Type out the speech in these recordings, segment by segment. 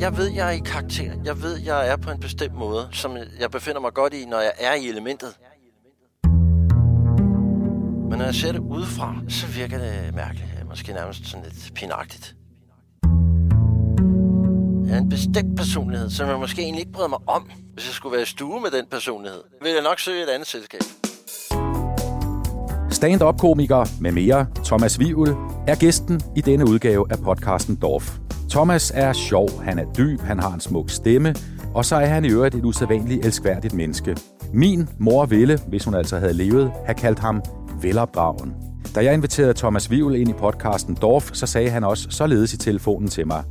Jeg ved, jeg er i karakter. Jeg ved, jeg er på en bestemt måde, som jeg befinder mig godt i, når jeg er i elementet. Men når jeg ser det udefra, så virker det mærkeligt. Måske nærmest sådan lidt pinagtigt. Jeg er en bestemt personlighed, som jeg måske egentlig ikke bryder mig om. Hvis jeg skulle være i stue med den personlighed, ville jeg nok søge et andet selskab. Stand-up-komiker med mere, Thomas Vivl, er gæsten i denne udgave af podcasten Dorf. Thomas er sjov, han er dyb, han har en smuk stemme, og så er han i øvrigt et usædvanligt elskværdigt menneske. Min mor ville, hvis hun altså havde levet, have kaldt ham velopdragen. Da jeg inviterede Thomas Vivel ind i podcasten Dorf, så sagde han også således i telefonen til mig.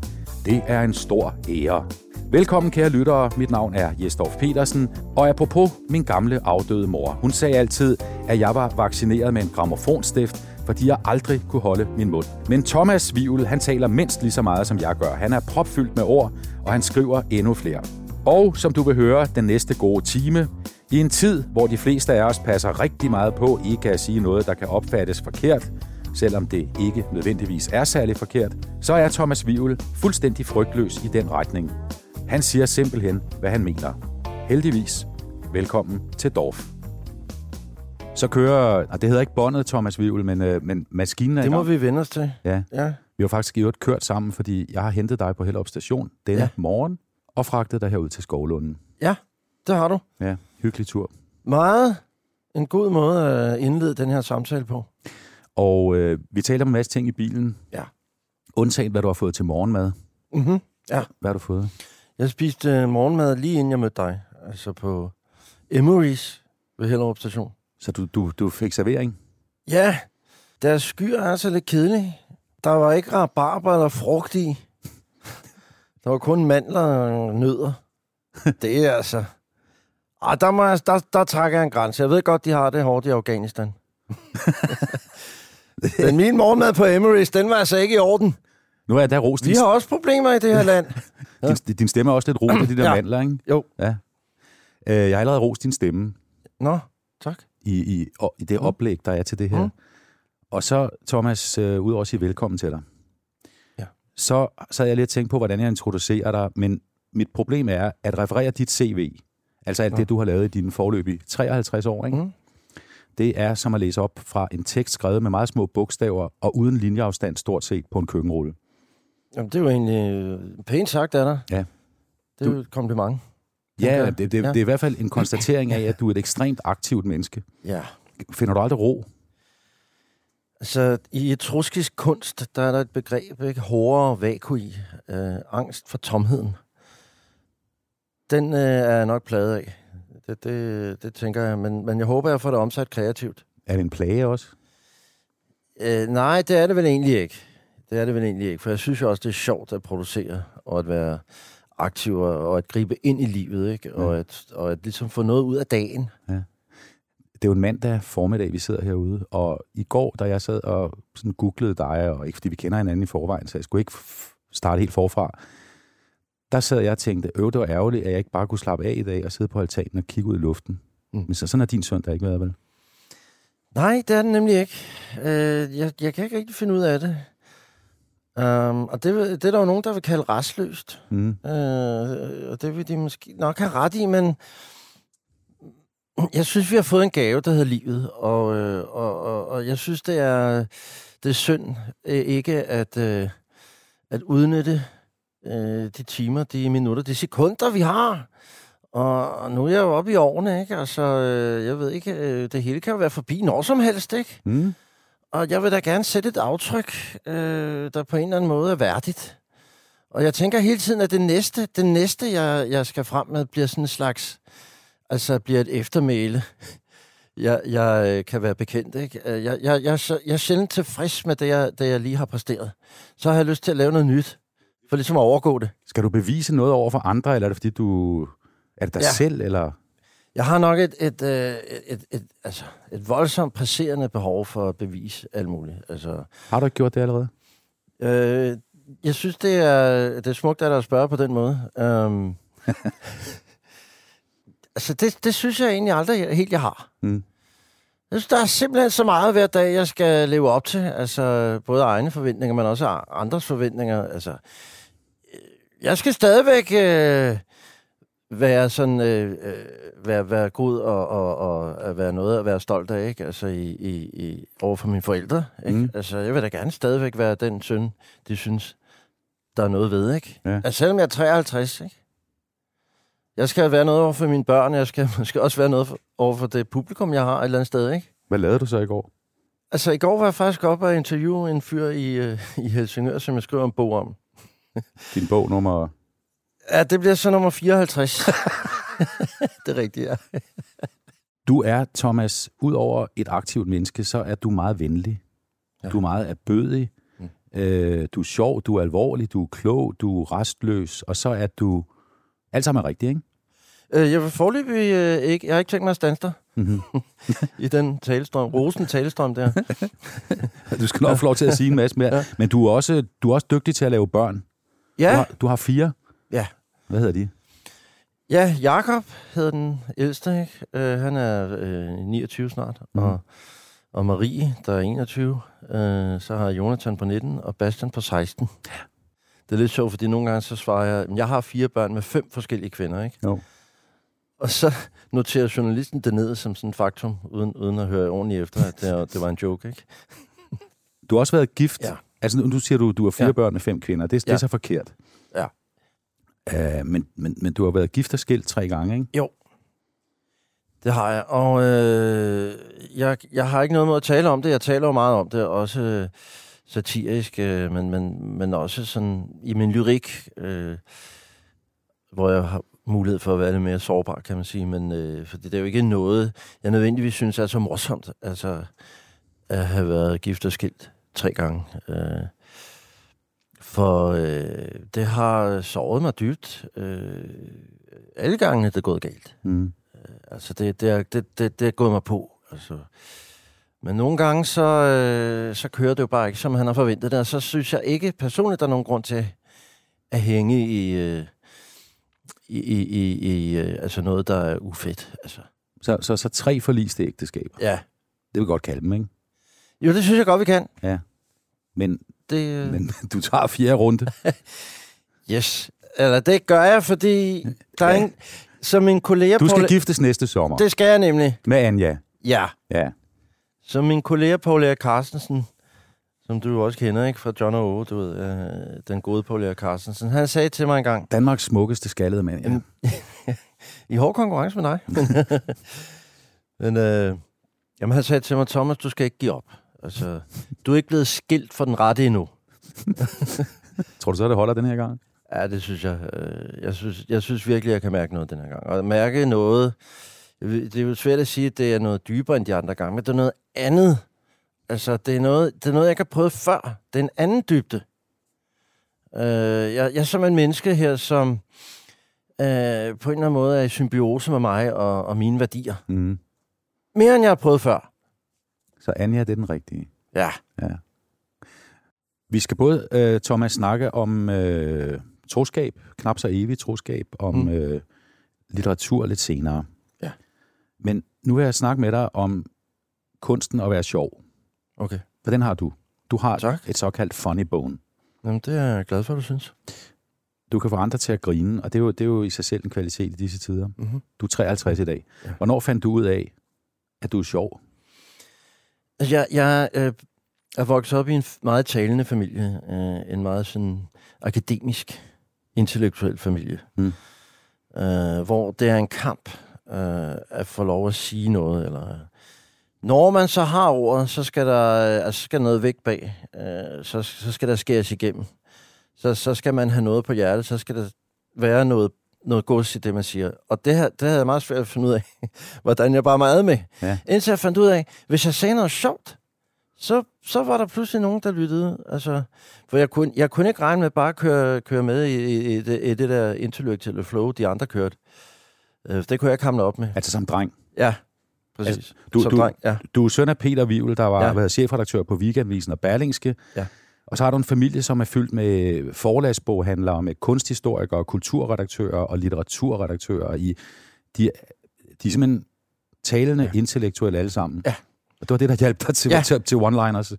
Det er en stor ære. Velkommen kære lyttere, mit navn er Jesdorf Petersen, og apropos min gamle afdøde mor. Hun sagde altid, at jeg var vaccineret med en gramofonstift, fordi jeg aldrig kunne holde min mund. Men Thomas Vivl, han taler mindst lige så meget, som jeg gør. Han er propfyldt med ord, og han skriver endnu flere. Og som du vil høre, den næste gode time, i en tid, hvor de fleste af os passer rigtig meget på ikke at sige noget, der kan opfattes forkert, selvom det ikke nødvendigvis er særlig forkert, så er Thomas Vivl fuldstændig frygtløs i den retning. Han siger simpelthen, hvad han mener. Heldigvis, velkommen til Dorf. Så kører, og det hedder ikke båndet Thomas Vivl, men, øh, men maskinen er Det må gang. vi vende os til. Ja, Ja. vi har faktisk i øvrigt kørt sammen, fordi jeg har hentet dig på Hellerup Station denne Ja. ja. morgen og fragtet dig herud til Skovlunden. ja, det har du. Ja, hyggelig tur. Meget en god måde at indlede den her samtale på. Og øh, vi taler om en masse ting i bilen. Ja. Undtagen, hvad du har fået til morgenmad. Mm-hmm. Hvad har du fået? Jeg spiste øh, morgenmad lige inden jeg mødte dig. Altså på Emery's ved Hellerup Station. Så du, du, du fik servering? Ja, deres skyer er altså lidt kedelige. Der var ikke rabarber eller frugt i. Der var kun mandler og nødder. Det er altså... Ah, der, må jeg, der, der trækker jeg en grænse. Jeg ved godt, de har det hårdt i Afghanistan. Men min morgenmad på Emirates, den var altså ikke i orden. Nu er der rost Vi har også problemer i det her land. din, din stemme er også lidt rost af de der Ja. ja. mandler, ikke? Jo. Ja. Øh, jeg har allerede rost din stemme Nå, tak. I, i, og- i det Mm. oplæg, der er til det her. Mm. Og så, Thomas, øh, udover at sige velkommen til dig, Ja. så, så havde jeg lige tænkt på, hvordan jeg introducerer dig, men mit problem er at referere dit CV, altså alt Nå. det, du har lavet i dine forløb 53 år, ikke? Mm. det er som at læse op fra en tekst skrevet med meget små bogstaver og uden linjeafstand stort set på en køkkenrulle. Jamen, det er jo egentlig øh, pænt sagt af dig. Ja. Det er jo et kompliment. Ja, det, det, Ja. det er i hvert fald en konstatering af, at du er et ekstremt aktivt menneske. Ja. Finder du aldrig ro? Altså, i etruskisk kunst, der er der et begreb, ikke? Horror vacui, øh, angst for tomheden. Den øh, er jeg nok pladet af. Det, det, det tænker jeg, men, men jeg håber, jeg får det omsat kreativt. Er det en plage også? Øh, nej, det er det vel egentlig ikke. Det er det vel egentlig ikke, for jeg synes jo også, det er sjovt at producere, og at være aktiv, og, at gribe ind i livet, ikke? Og, Ja. at, og at ligesom få noget ud af dagen. Det er jo en mandag formiddag, vi sidder herude, og i går, da jeg sad og sådan googlede dig, og ikke fordi vi kender hinanden i forvejen, så jeg skulle ikke starte helt forfra, der sad jeg og tænkte, øv, det var ærgerligt, at jeg ikke bare kunne slappe af i dag og sidde på altanen og kigge ud i luften. Mm. Men så sådan har din søndag ikke været, vel? Nej, det er den nemlig ikke. Øh, jeg, jeg kan ikke rigtig finde ud af det. Um, og det, det er der jo nogen, der vil kalde restløst. Mm. Øh, og det vil de måske nok have ret i, men jeg synes, vi har fået en gave, der hedder livet. Og, øh, og, og, og jeg synes, det er, det er synd øh, ikke at, øh, at udnytte øh, de timer, de minutter, de sekunder, vi har. Og, og nu er jeg jo oppe i årene, ikke? Altså, øh, jeg ved ikke, øh, det hele kan jo være forbi når som helst, ikke? Mm. Og jeg vil da gerne sætte et aftryk, øh, der på en eller anden måde er værdigt. Og jeg tænker hele tiden, at det næste, det næste jeg, jeg skal frem med, bliver sådan en slags, altså bliver et eftermæle, jeg, jeg øh, kan være bekendt. Ikke? Øh, Jeg, jeg, jeg, jeg er sjældent tilfreds med det jeg, det, jeg lige har præsteret. Så har jeg lyst til at lave noget nyt, for ligesom at overgå det. Skal du bevise noget over for andre, eller er det fordi du... Er det dig ja. selv, eller... Jeg har nok et, et, øh, et, et, et, altså, et voldsomt presserende behov for at bevise alt muligt. Altså, Har du gjort det allerede? Øh, jeg synes, det er, det er smukt at spørge på den måde. Um, altså, det, det synes jeg egentlig aldrig helt, jeg har. Mm. Jeg synes, der er simpelthen så meget hver dag, jeg skal leve op til. Altså, både egne forventninger, men også andres forventninger. Altså, øh, jeg skal stadigvæk øh, være sådan, øh, øh, være, være god og, og, og at være noget at være stolt af, ikke? Altså i, i, i, over for mine forældre, ikke? Mm. Altså, jeg vil da gerne stadigvæk være den søn, de synes, der er noget ved, ikke? Ja. Altså, selvom jeg er 53, ikke? Jeg skal være noget over for mine børn, jeg skal måske også være noget for, over for det publikum, jeg har et eller andet sted, ikke? Hvad lavede du så i går? Altså, i går var jeg faktisk oppe og interviewe en fyr i, øh, i Helsingør, som jeg skriver en bog om. Din bog nummer... Ja, det bliver så nummer 54. det er rigtigt, ja. Du er, Thomas, ud over et aktivt menneske, så er du meget venlig. Ja. Du er meget erbødig. Mm. Øh, du er sjov, du er alvorlig, du er klog, du er restløs, og så er du... Alt sammen er rigtigt, ikke? Øh, jeg vil forløbig øh, ikke... Jeg har ikke tænkt mig at stanse dig Mm-hmm. i den talestrøm. Rosen talestrøm der. Du skal nok få lov til at sige en masse mere. Ja. Men du er, også, du er også dygtig til at lave børn. Du, Ja, har, du har fire. Ja. Hvad hedder de? ja Jakob hedder den ældste, ikke? Øh, han er øh, 29 snart. Mm. Og, og Marie, der er 21. Øh, så har Jonathan på 19, og Bastian på 16. Det er lidt sjovt, fordi nogle gange så svarer jeg, "Men jeg har fire børn med fem forskellige kvinder, ikke? Jo. Og så noterer journalisten det ned som sådan en faktum, uden, uden at høre ordentligt efter, at det, det var en joke, ikke? Du har også været gift. Ja. Altså, nu siger du, du har fire ja. Ja. børn med fem kvinder. Det, det er Ja. så forkert. Ja. Uh, men, men, men du har været gift og skilt tre gange, ikke? Jo. Det har jeg, og øh, jeg, jeg har ikke noget med at tale om det. Jeg taler jo meget om det, også øh, satirisk, øh, men, men, men også sådan i min lyrik, øh, hvor jeg har mulighed for at være lidt mere sårbar, kan man sige. Men øh, for det er jo ikke noget, jeg nødvendigvis synes er så morsomt, altså at have været gift og skilt tre gange. Øh, for øh, det har såret mig dybt. Øh, alle gangene det er gået galt. Mm. Altså, det, det, er, det, det, det er gået mig på. Altså. Men nogle gange, så, øh, så kører det jo bare ikke, som han har forventet det. Og så synes jeg ikke personligt, der er nogen grund til at hænge i, øh, i, i, i, i øh, altså noget, der er ufedt. Altså. Så, så, så tre forliste ægteskaber. Ja. Det vil vi godt kalde dem, ikke? Jo, det synes jeg godt, vi kan. Men, Det, øh, men du tager fjerde runde. yes. Eller det gør jeg, fordi der er en, som min kollega... Du skal Paul- giftes næste sommer Det skal jeg nemlig. med Anja. Ja. Ja. Som min kollega Paul Erik Carstensen, som du også kender, ikke? Fra John O. Du ved, øh, den gode Paul Erik Carstensen. Han sagde til mig en gang, Danmarks smukkeste skaldede mand. Ja. I hård konkurrence med dig. Men øh, jamen, han sagde til mig, Thomas, du skal ikke give op. Altså, du er ikke blevet skilt for den rette endnu. Tror du så, det holder den her gang? Ja, det synes jeg. Øh, jeg, synes, jeg synes virkelig, jeg kan mærke noget den her gang. Og mærke noget... Det er jo svært at sige, at det er noget dybere end de andre gange, men det er noget andet. Altså, det er noget, det er noget jeg ikke har prøvet før. Det er en anden dybde. Øh, jeg, jeg er som en menneske her, som øh, på en eller anden måde er i symbiose med mig og, og mine værdier. Mm. Mere end jeg har prøvet før. Så Anja, det er den rigtige. Ja. Vi skal både, øh, Thomas, snakke om øh, troskab, knap så evigt troskab, om. Mm. øh, litteratur lidt senere. Ja. Men nu vil jeg snakke med dig om kunsten at være sjov. Okay. For den har du. Du har Tak. et såkaldt funny bone. Jamen, det er jeg glad for, du synes. Du kan få andre til at grine, og det er jo, det er jo i sig selv en kvalitet i disse tider. Mm-hmm. Du er 53 i dag. Ja. Hvornår fandt du ud af, at du er sjov? Altså, jeg, jeg øh, er vokset op i en meget talende familie. Øh, en meget sådan akademisk, intellektuel familie. Mm. Øh, hvor det er en kamp øh, at få lov at sige noget. Eller, når man så har ordet, så skal der, øh, altså, skal noget væk bag. Øh, så, så skal der skæres igennem. Så, så skal man have noget på hjertet. Så skal der være noget, noget gods i det, man siger. Og det, her, det havde jeg meget svært at finde ud af, hvordan jeg bare meget med. Ja. Indtil jeg fandt ud af, hvis jeg sagde noget sjovt, så, så var der pludselig nogen, der lyttede. Altså, for jeg kunne, jeg kunne ikke regne med bare at køre, køre med i, i, i, det, i det der intellektuelle flow, de andre kørte. Øh, det kunne jeg ikke hamle op med. Altså som dreng. Ja, præcis. Altså, du- Som du- dreng, ja. Du er søn af Peter Wivel, der var Ja. ja. chefredaktør på Weekendvisen og Berlingske. Ja. Og så har du en familie, som er fyldt med forlagsboghandlere, med kunsthistorikere, kulturredaktører og litteraturredaktører. I, de, de er simpelthen talende, ja. Intellektuelle alle sammen. Ja. Og det var det, der hjalp dig til, ja. Til, til one-liners.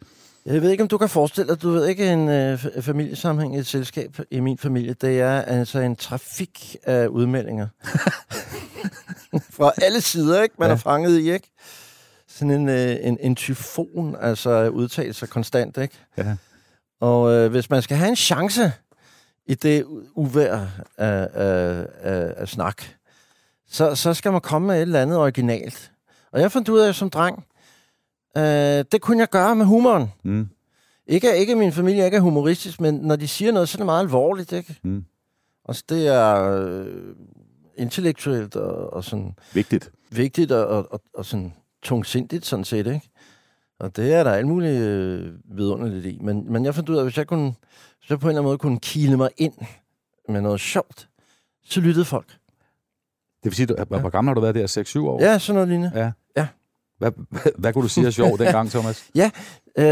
Jeg ved ikke, om du kan forestille dig, du ved ikke, en øh, familiesammenhæng i et selskab i min familie, det er altså en trafik af udmeldinger. Fra alle sider, ikke? Man ja. er fanget i, ikke? Sådan en, øh, en, en tyfon, altså udtalelser konstant, ikke? Ja. Og øh, hvis man skal have en chance i det uvær af, af, af, af snak, så, så skal man komme med et eller andet originalt. Og jeg fandt ud af som dreng, øh, det kunne jeg gøre med humoren. Mm. Ikke, ikke min familie ikke er humoristisk, men når de siger noget, så er det meget alvorligt, ikke? Mm. Altså, det er øh, intellektuelt og, og sådan Vigtigt. vigtigt og, og, og, og sådan tungsindigt, sådan set, ikke? Og det er der alt muligt øh, vidunderligt i. Men, men jeg fandt ud af, at hvis jeg, kunne, hvis jeg på en eller anden måde kunne kile mig ind med noget sjovt, så lyttede folk. Det vil sige, du, hvor, hvor gammel har du været der? 6-7 år? Ja, sådan noget lignende. ja. Ja. Hvad, hvad, hvad kunne du sige er sjovt dengang, Thomas? Øh,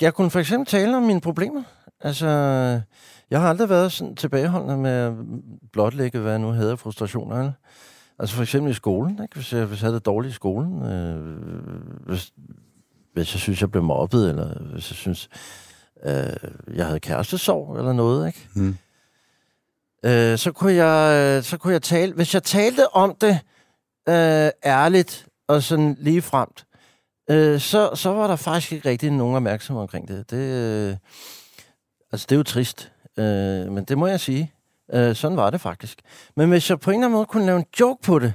jeg kunne for eksempel tale om mine problemer. Altså, jeg har aldrig været sådan tilbageholdende med at blotlægge, hvad jeg nu havde af frustrationer. Altså for eksempel i skolen, ikke? Hvis, jeg, hvis jeg havde det dårligt i skolen, øh, hvis, hvis jeg synes, jeg blev mobbet, eller hvis jeg synes, øh, jeg havde kærestesorg eller noget, ikke? Mm. Øh, så, kunne jeg, så kunne jeg tale... Hvis jeg talte om det øh, ærligt og sådan lige fremt, øh, så, så var der faktisk ikke rigtig nogen opmærksomhed omkring det. det øh, altså, det er jo trist, øh, men det må jeg sige. Øh, sådan var det faktisk. Men hvis jeg på en eller anden måde kunne lave en joke på det,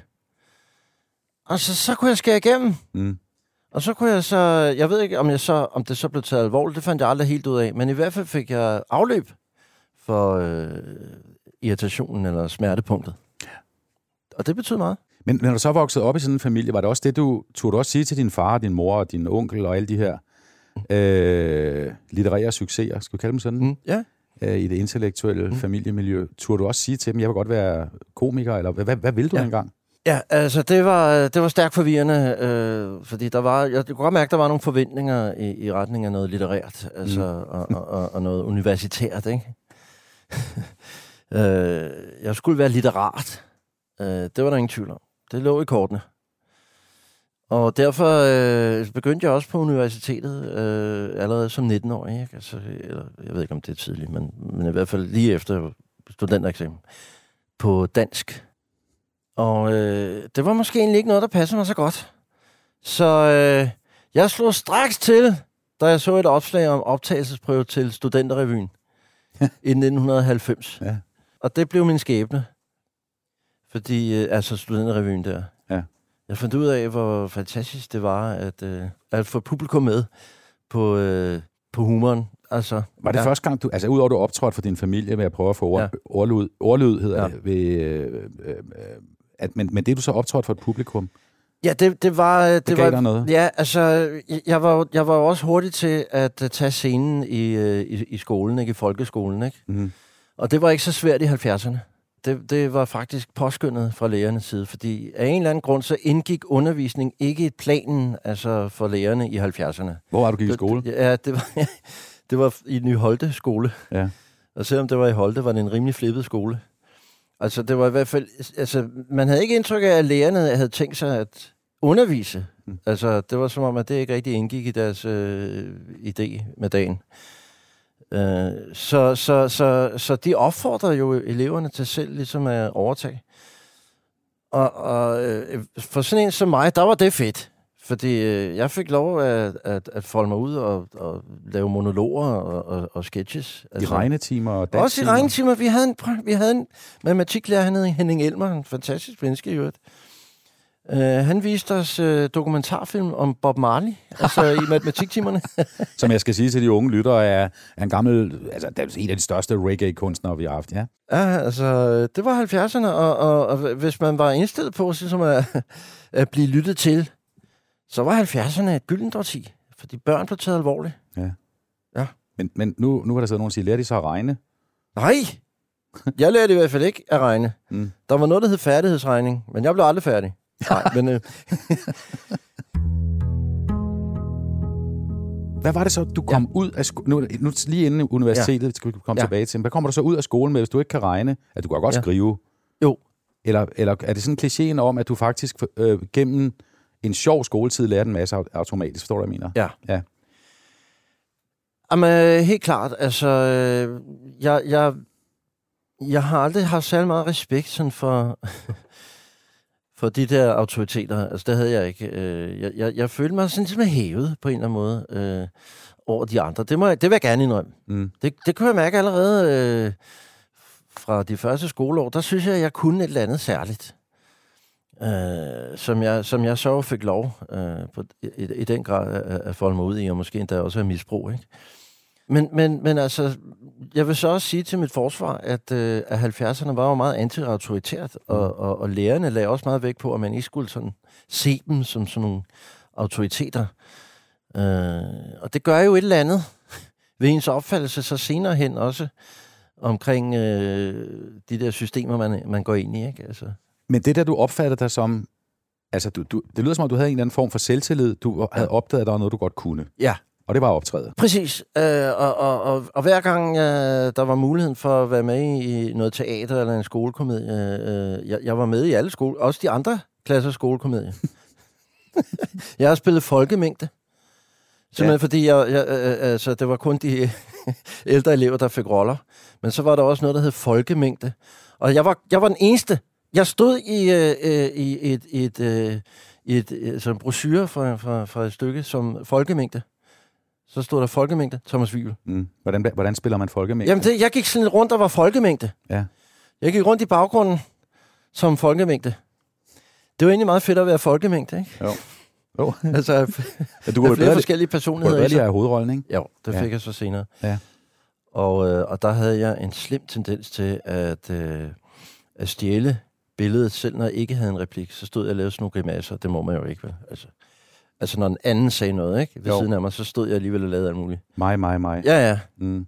altså, så kunne jeg skære igennem. Mm. Og så kunne jeg så... Jeg ved ikke, om, jeg så, om det så blev taget alvorligt. Det fandt jeg aldrig helt ud af. Men i hvert fald fik jeg afløb for øh, irritationen eller smertepunktet. Og det betød meget. Men når du så voksede op i sådan en familie, var det også det, du turde du også sige til din far, din mor og din onkel og alle de her øh, litterære succeser, skal vi kalde dem sådan, Mm. Ja. øh, i det intellektuelle mm. familiemiljø. Turde du også sige til dem, jeg vil godt være komiker, eller hvad, hvad, hvad vil du Ja. engang? Ja, altså det var, det var stærkt forvirrende, øh, fordi der var, jeg kunne godt mærke, der var nogle forventninger i, i retning af noget litterært, altså, mm. og, og, og, og noget universitært, ikke? øh, jeg skulle være litterat. Øh, det var der ingen tvivl om. Det lå i kortene. Og derfor øh, begyndte jeg også på universitetet øh, allerede som 19-årig. Ikke? Altså, eller, jeg ved ikke, om det er tidligt, men, men i hvert fald lige efter studentereksamen på dansk. Og øh, det var måske egentlig ikke noget, der passede mig så godt. Så øh, jeg slog straks til, da jeg så et opslag om optagelsesprøve til Studenterrevyen i 1990. Ja. Og det blev min skæbne. Fordi, øh, altså Studenterrevyen der. Ja. Jeg fandt ud af, hvor fantastisk det var at, øh, at få publikum med på, øh, på humoren. Altså, Var det ja. første gang, du, altså udover du optrådte for din familie ved at prøve at få ord, ja. Ordlyd, ordlyd hedder Ja. ja. det, ved, øh, øh, øh, at, men, men det du så optrådte for et publikum, Ja, det, det var... øh, det, Det var dig noget? Ja, altså, jeg- var, jeg var også hurtig til at øh, tage scenen i, øh, i, i skolen, ikke? I folkeskolen, ikke? Mm. Og det var ikke så svært i 70'erne. Det, det var faktisk påskyndet fra lærernes side, fordi af en eller anden grund, så indgik undervisning ikke i planen altså for lærerne i 70'erne. Hvor var du gik i skole? Ja, det var, det var i Ny Holte skole. Ja. Og selvom det var i Holte, var det en rimelig flippet skole. Altså, det var i hvert fald... Altså, man havde ikke indtryk af, at lærerne havde tænkt sig at undervise. Mm. Altså, det var som om, at det ikke rigtig indgik i deres øh, idé med dagen. Øh, så, så, så, så de opfordrede jo eleverne til selv ligesom at overtage. Og, og øh, for sådan en som mig, der var det fedt. Fordi øh, jeg fik lov at, at, at folde mig ud og, og lave monologer og, og, og sketches. I regnetimer og Altså, Også i regnetimer. Vi havde en, vi havde en matematiklærer, han hed Henning Elmer, en fantastisk menneske i øvrigt. Uh, han viste os uh, dokumentarfilm om Bob Marley, altså i matematiktimerne. Som jeg skal sige til de unge lyttere, er, er en gammel, altså det er en af de største reggae-kunstnere, vi har haft, ja. Ja, altså, det var 70'erne, og, og, og hvis man var indstillet på ligesom at, at blive lyttet til, så var 70'erne et gyldent årti, fordi børn blev taget alvorligt. Men, men nu, nu var der siddet nogen og sige, lærer de så at regne? Nej, jeg lærte i hvert fald ikke at regne. Mm. Der var noget, der hed færdighedsregning, men jeg blev aldrig færdig. Nej, men øh, Hvad var det så, du kom ja. ud af skolen? Nu, nu lige inden universitetet, ja. skal vi komme ja. Ja. tilbage til. Hvad kommer du så ud af skolen med, hvis du ikke kan regne? At du kan godt ja. Ja. skrive. Jo. Eller, eller er det sådan klichéen om, at du faktisk øh, gennem en sjov skoletid lærte en masse au- automatisk? Forstår du, hvad jeg mener? ja. Ja. Jamen, helt klart. Altså, øh, jeg, jeg, jeg har aldrig haft særlig meget respekt sådan for, for de der autoriteter. Altså, det havde jeg ikke. Øh, jeg, jeg, jeg følte mig sådan lidt hævet på en eller anden måde øh, over de andre. Det, må jeg, det vil jeg gerne indrømme. Mm. Det, det kunne jeg mærke allerede øh, fra de første skoleår. Der synes jeg, at jeg kunne et eller andet særligt. Øh, som, jeg, som jeg så fik lov øh, på, i, i den grad at, at folde mig ud i, og måske endda også at misbrug. Ikke? Men, men, men altså, jeg vil så også sige til mit forsvar, at, øh, at 70'erne var jo meget anti-autoritært, og, og, og lærerne lagde også meget vægt på, at man ikke skulle sådan se dem som sådan nogle autoriteter. Øh, og det gør jo et eller andet ved ens opfattelse så senere hen også omkring øh, de der systemer, man, man går ind i. Ikke? Altså. Men det der, du opfattede dig som... Altså, du, du, det lyder som om, du havde en eller anden form for selvtillid. Du havde opdaget, at der var noget, du godt kunne. Ja. Og det var optræde. Præcis. Øh, og, og, og, og hver gang øh, der var muligheden for at være med i noget teater eller en skolekomedie, øh, jeg, jeg var med i alle skole, også de andre klasser skolekomedie. jeg har spillet folkemængde. Simpelthen ja. fordi jeg, jeg, øh, altså, det var kun de ældre elever, der fik roller. Men så var der også noget, der hed folkemængde. Og jeg var, jeg var den eneste. Jeg stod i, øh, øh i et, et, øh, et, et, en brochure fra, fra, fra et stykke som folkemængde. Så stod der folkemængde, Thomas Wivel. Mm. Hvordan, hvordan spiller man folkemængde? Jamen, det, jeg gik sådan rundt, der var folkemængde. Ja. Jeg gik rundt i baggrunden som folkemængde. Det var egentlig meget fedt at være folkemængde, ikke? Jo. Jo. altså, ja, du kunne flere forskellige personligheder. Du kunne være hovedrollen, ikke? Jo, det fik ja. jeg så senere. Ja. Og, øh, og der havde jeg en slem tendens til at, øh, at stjæle billedet, selv når jeg ikke havde en replik. Så stod jeg og lavede sådan nogle grimasser. Det må man jo ikke, vel? Altså, altså når en anden sagde noget, ikke? Ved jo. siden af mig, så stod jeg alligevel og lavede alt muligt. Mig, mig, mig. Ja, ja. Mm.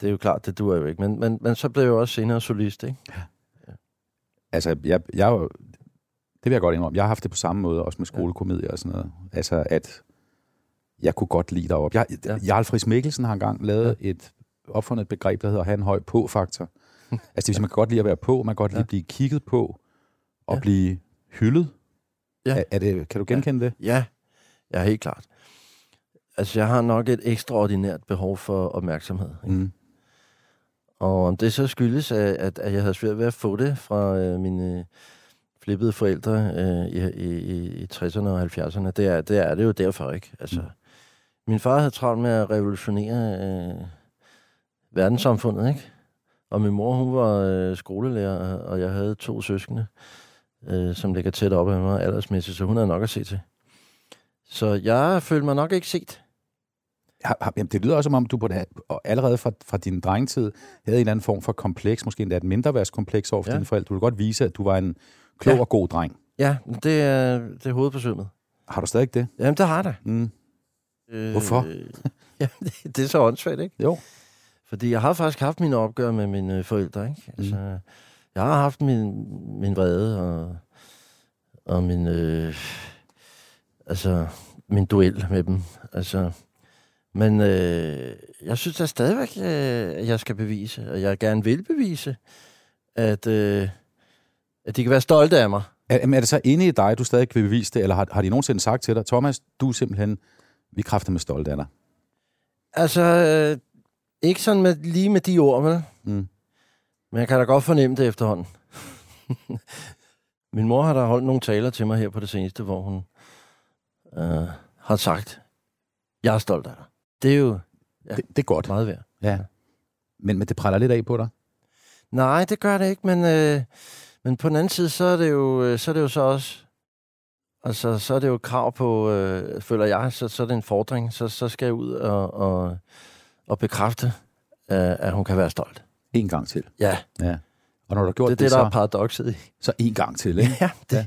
Det er jo klart, det duer jo ikke. Men, men, men så blev jeg jo også senere solist, ikke? Ja. ja. Altså, jeg, jeg, det vil jeg godt indrømme. Jeg har haft det på samme måde, også med skolekomedier og sådan noget. Altså, at jeg kunne godt lide deroppe. Jeg, ja. Jarl Friis Mikkelsen har engang lavet ja. et, opfundet et begreb, der hedder have en høj på-faktor. Altså, det vil sige, man kan godt lide at være på, man kan godt lide ja. at blive kigget på, og ja. blive hyldet. Ja. Er, er det, kan du genkende ja. det? Ja, ja, helt klart. Altså, jeg har nok et ekstraordinært behov for opmærksomhed. Ikke? Mm. Og om det så skyldes, at, at jeg havde svært ved at få det fra øh, mine flippede forældre øh, i, i, i 60'erne og 70'erne, det er, det er det jo derfor ikke. Altså, mm. Min far havde travlt med at revolutionere øh, verdenssamfundet, ikke? Og min mor, hun var øh, skolelærer, og jeg havde to søskende, øh, som ligger tæt op af mig aldersmæssigt, så hun havde nok at se til. Så jeg følte mig nok ikke set. Jamen, det lyder også, som om du på det, allerede fra, fra din drengetid havde en eller anden form for kompleks, måske endda et mindreværdskompleks over for ja. dine forældre. Du ville godt vise, at du var en klog ja. og god dreng. Ja, det er, det er hovedet på sømmet. Har du stadig det? Jamen, det har det. Mm. Øh, Hvorfor? ja, det, det er så åndssvagt, ikke? Jo. Fordi jeg har faktisk haft mine opgør med mine forældre, ikke? Altså, mm. jeg har haft min, min vrede og, og min, øh, altså, min duel med dem. Altså, men øh, jeg synes da stadigvæk, øh, at jeg skal bevise, og jeg gerne vil bevise, at, øh, at de kan være stolte af mig. Er, er det så inde i dig, du stadig vil bevise det, eller har, har de nogensinde sagt til dig, Thomas, du er simpelthen, vi kræfter med stolte af dig? Altså, øh, ikke sådan med, lige med de ord, vel? Mm. Men jeg kan da godt fornemme det efterhånden. Min mor har da holdt nogle taler til mig her på det seneste, hvor hun øh, har sagt, jeg er stolt af dig. Det er jo ja, det, det er godt. meget værd. Ja. Men, men det præller lidt af på dig? Nej, det gør det ikke, men, øh, men på den anden side, så er det jo øh, så, er det jo så også... Altså, så er det jo krav på, øh, føler jeg, så, så er det en fordring. Så, så skal jeg ud og, og, og bekræfte, øh, at hun kan være stolt. En gang til? Ja. ja. Og når du har gjort det, det, det så... der er paradokset i. Så en gang til, ikke? Ja, det, ja.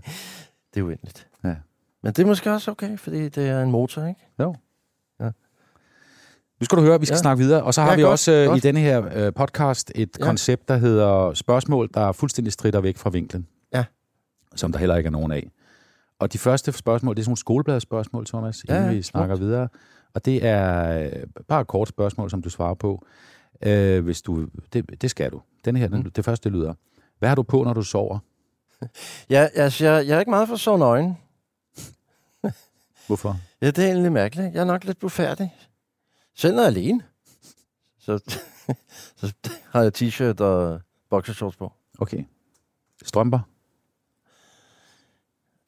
det er uendeligt. Ja. Men det er måske også okay, fordi det er en motor, ikke? Jo. Nu skal du høre, vi skal ja. snakke videre. Og så har ja, vi godt, også øh, godt. i denne her øh, podcast et ja. koncept, der hedder spørgsmål, der er fuldstændig strider væk fra vinklen. Ja. Som der heller ikke er nogen af. Og de første spørgsmål, det er sådan nogle skolebladspørgsmål, Thomas, inden ja, vi snakker godt. videre. Og det er øh, bare et kort spørgsmål, som du svarer på. Øh, hvis du, det, det skal du. Den her, mm. det første det lyder. Hvad har du på, når du sover? Ja, altså, jeg, jeg er ikke meget for at sove nøgen. Hvorfor? Ja, det er egentlig mærkeligt. Jeg er nok lidt blufærdig. Selv når jeg er alene. Så, så har jeg t-shirt og boxershorts på. Okay. Strømper?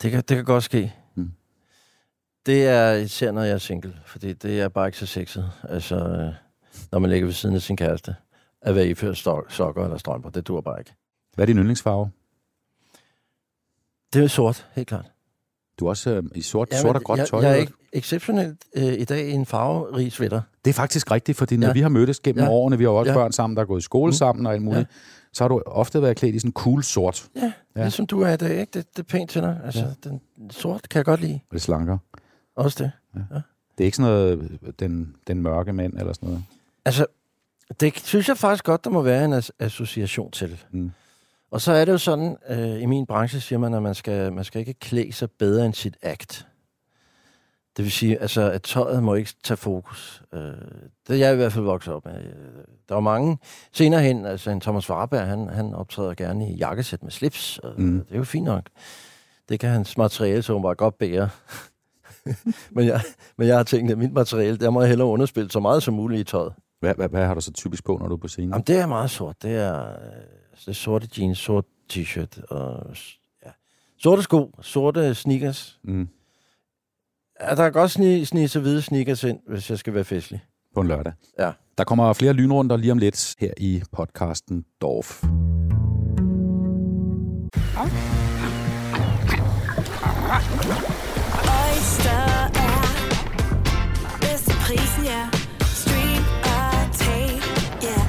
Det kan, det kan godt ske. Det er især, når jeg er single, fordi det er bare ikke så sexet. Altså, øh, når man ligger ved siden af sin kæreste, at være iført stok- sokker eller strømper, det dur bare ikke. Hvad er din yndlingsfarve? Det er sort, helt klart. Du er også øh, i sort, Jamen, sort og gråt jeg, tøj. Jeg er ikke exceptionelt øh, i dag i en farverig sweater. Det er faktisk rigtigt, fordi når Ja. vi har mødtes gennem Ja. årene, vi har også Ja. børn sammen, der er gået i skole Mm. sammen og alt muligt, så har du ofte været klædt i sådan cool sort. Ja, Ja. ja. ligesom du er i dag, ikke? Det, det er pænt til dig. Altså, Ja. ja. den sort kan jeg godt lide. Lidt slankere. Også det. Det er ikke sådan noget, den, den mørke mænd eller sådan noget. Altså, det synes jeg faktisk godt, der må være en as- association til. Mm. Og så er det jo sådan, øh, i min branche siger man, at man skal, man skal ikke klæde sig bedre end sit act. Det vil sige, altså, at tøjet må ikke tage fokus. Øh, det er jeg i hvert fald vokset op med. Øh, Der var mange senere hen, altså en Thomas Warberg, han, han optræder gerne i jakkesæt med slips. Og mm. Det er jo fint nok. Det kan hans materiale så bare godt bære. men, jeg, men jeg har tænkt, at mit materiale, der må jeg hellere underspille så meget som muligt i tøjet. Hvad, hvad, hvad har du så typisk på, når du er på scenen? Jamen, det er meget sort. Det er, øh, det er sorte jeans, sort t-shirt og ja. sorte sko, sorte sneakers. Mm. Ja, der kan godt snige, snige sig hvide sneakers ind, hvis jeg skal være festlig. På en lørdag. Ja. Der kommer flere lynrunder lige om lidt her i podcasten Dorf. Oyster prisen, ja. Stream og tag, ja.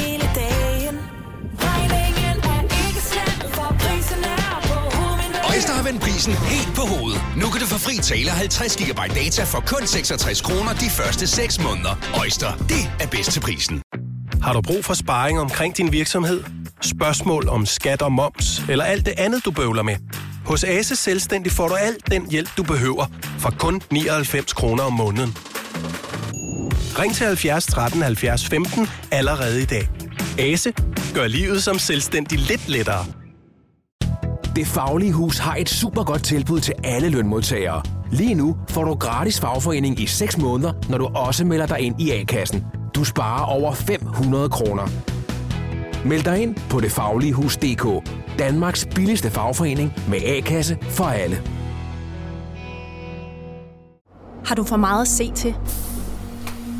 Hele dagen. Regningen er ikke slem, for prisen er på hovedet. Øjster har vendt prisen helt på hovedet. Nu kan du få fri tale 50 GB data for kun 66 kroner de første 6 måneder. Øjster, det er bedst til prisen. Har du brug for sparring omkring din virksomhed? Spørgsmål om skat og moms, eller alt det andet, du bøvler med? Hos Ase Selvstændig får du alt den hjælp, du behøver, for kun 99 kroner om måneden. Ring til 70 13 70 15 allerede i dag. Ase gør livet som selvstændig lidt lettere. Det Faglige Hus har et super godt tilbud til alle lønmodtagere. Lige nu får du gratis fagforening i 6 måneder, når du også melder dig ind i A-kassen. Du sparer over 500 kroner. Meld dig ind på detfagligehus.dk. Danmarks billigste fagforening med A-kasse for alle. Har du for meget at se til?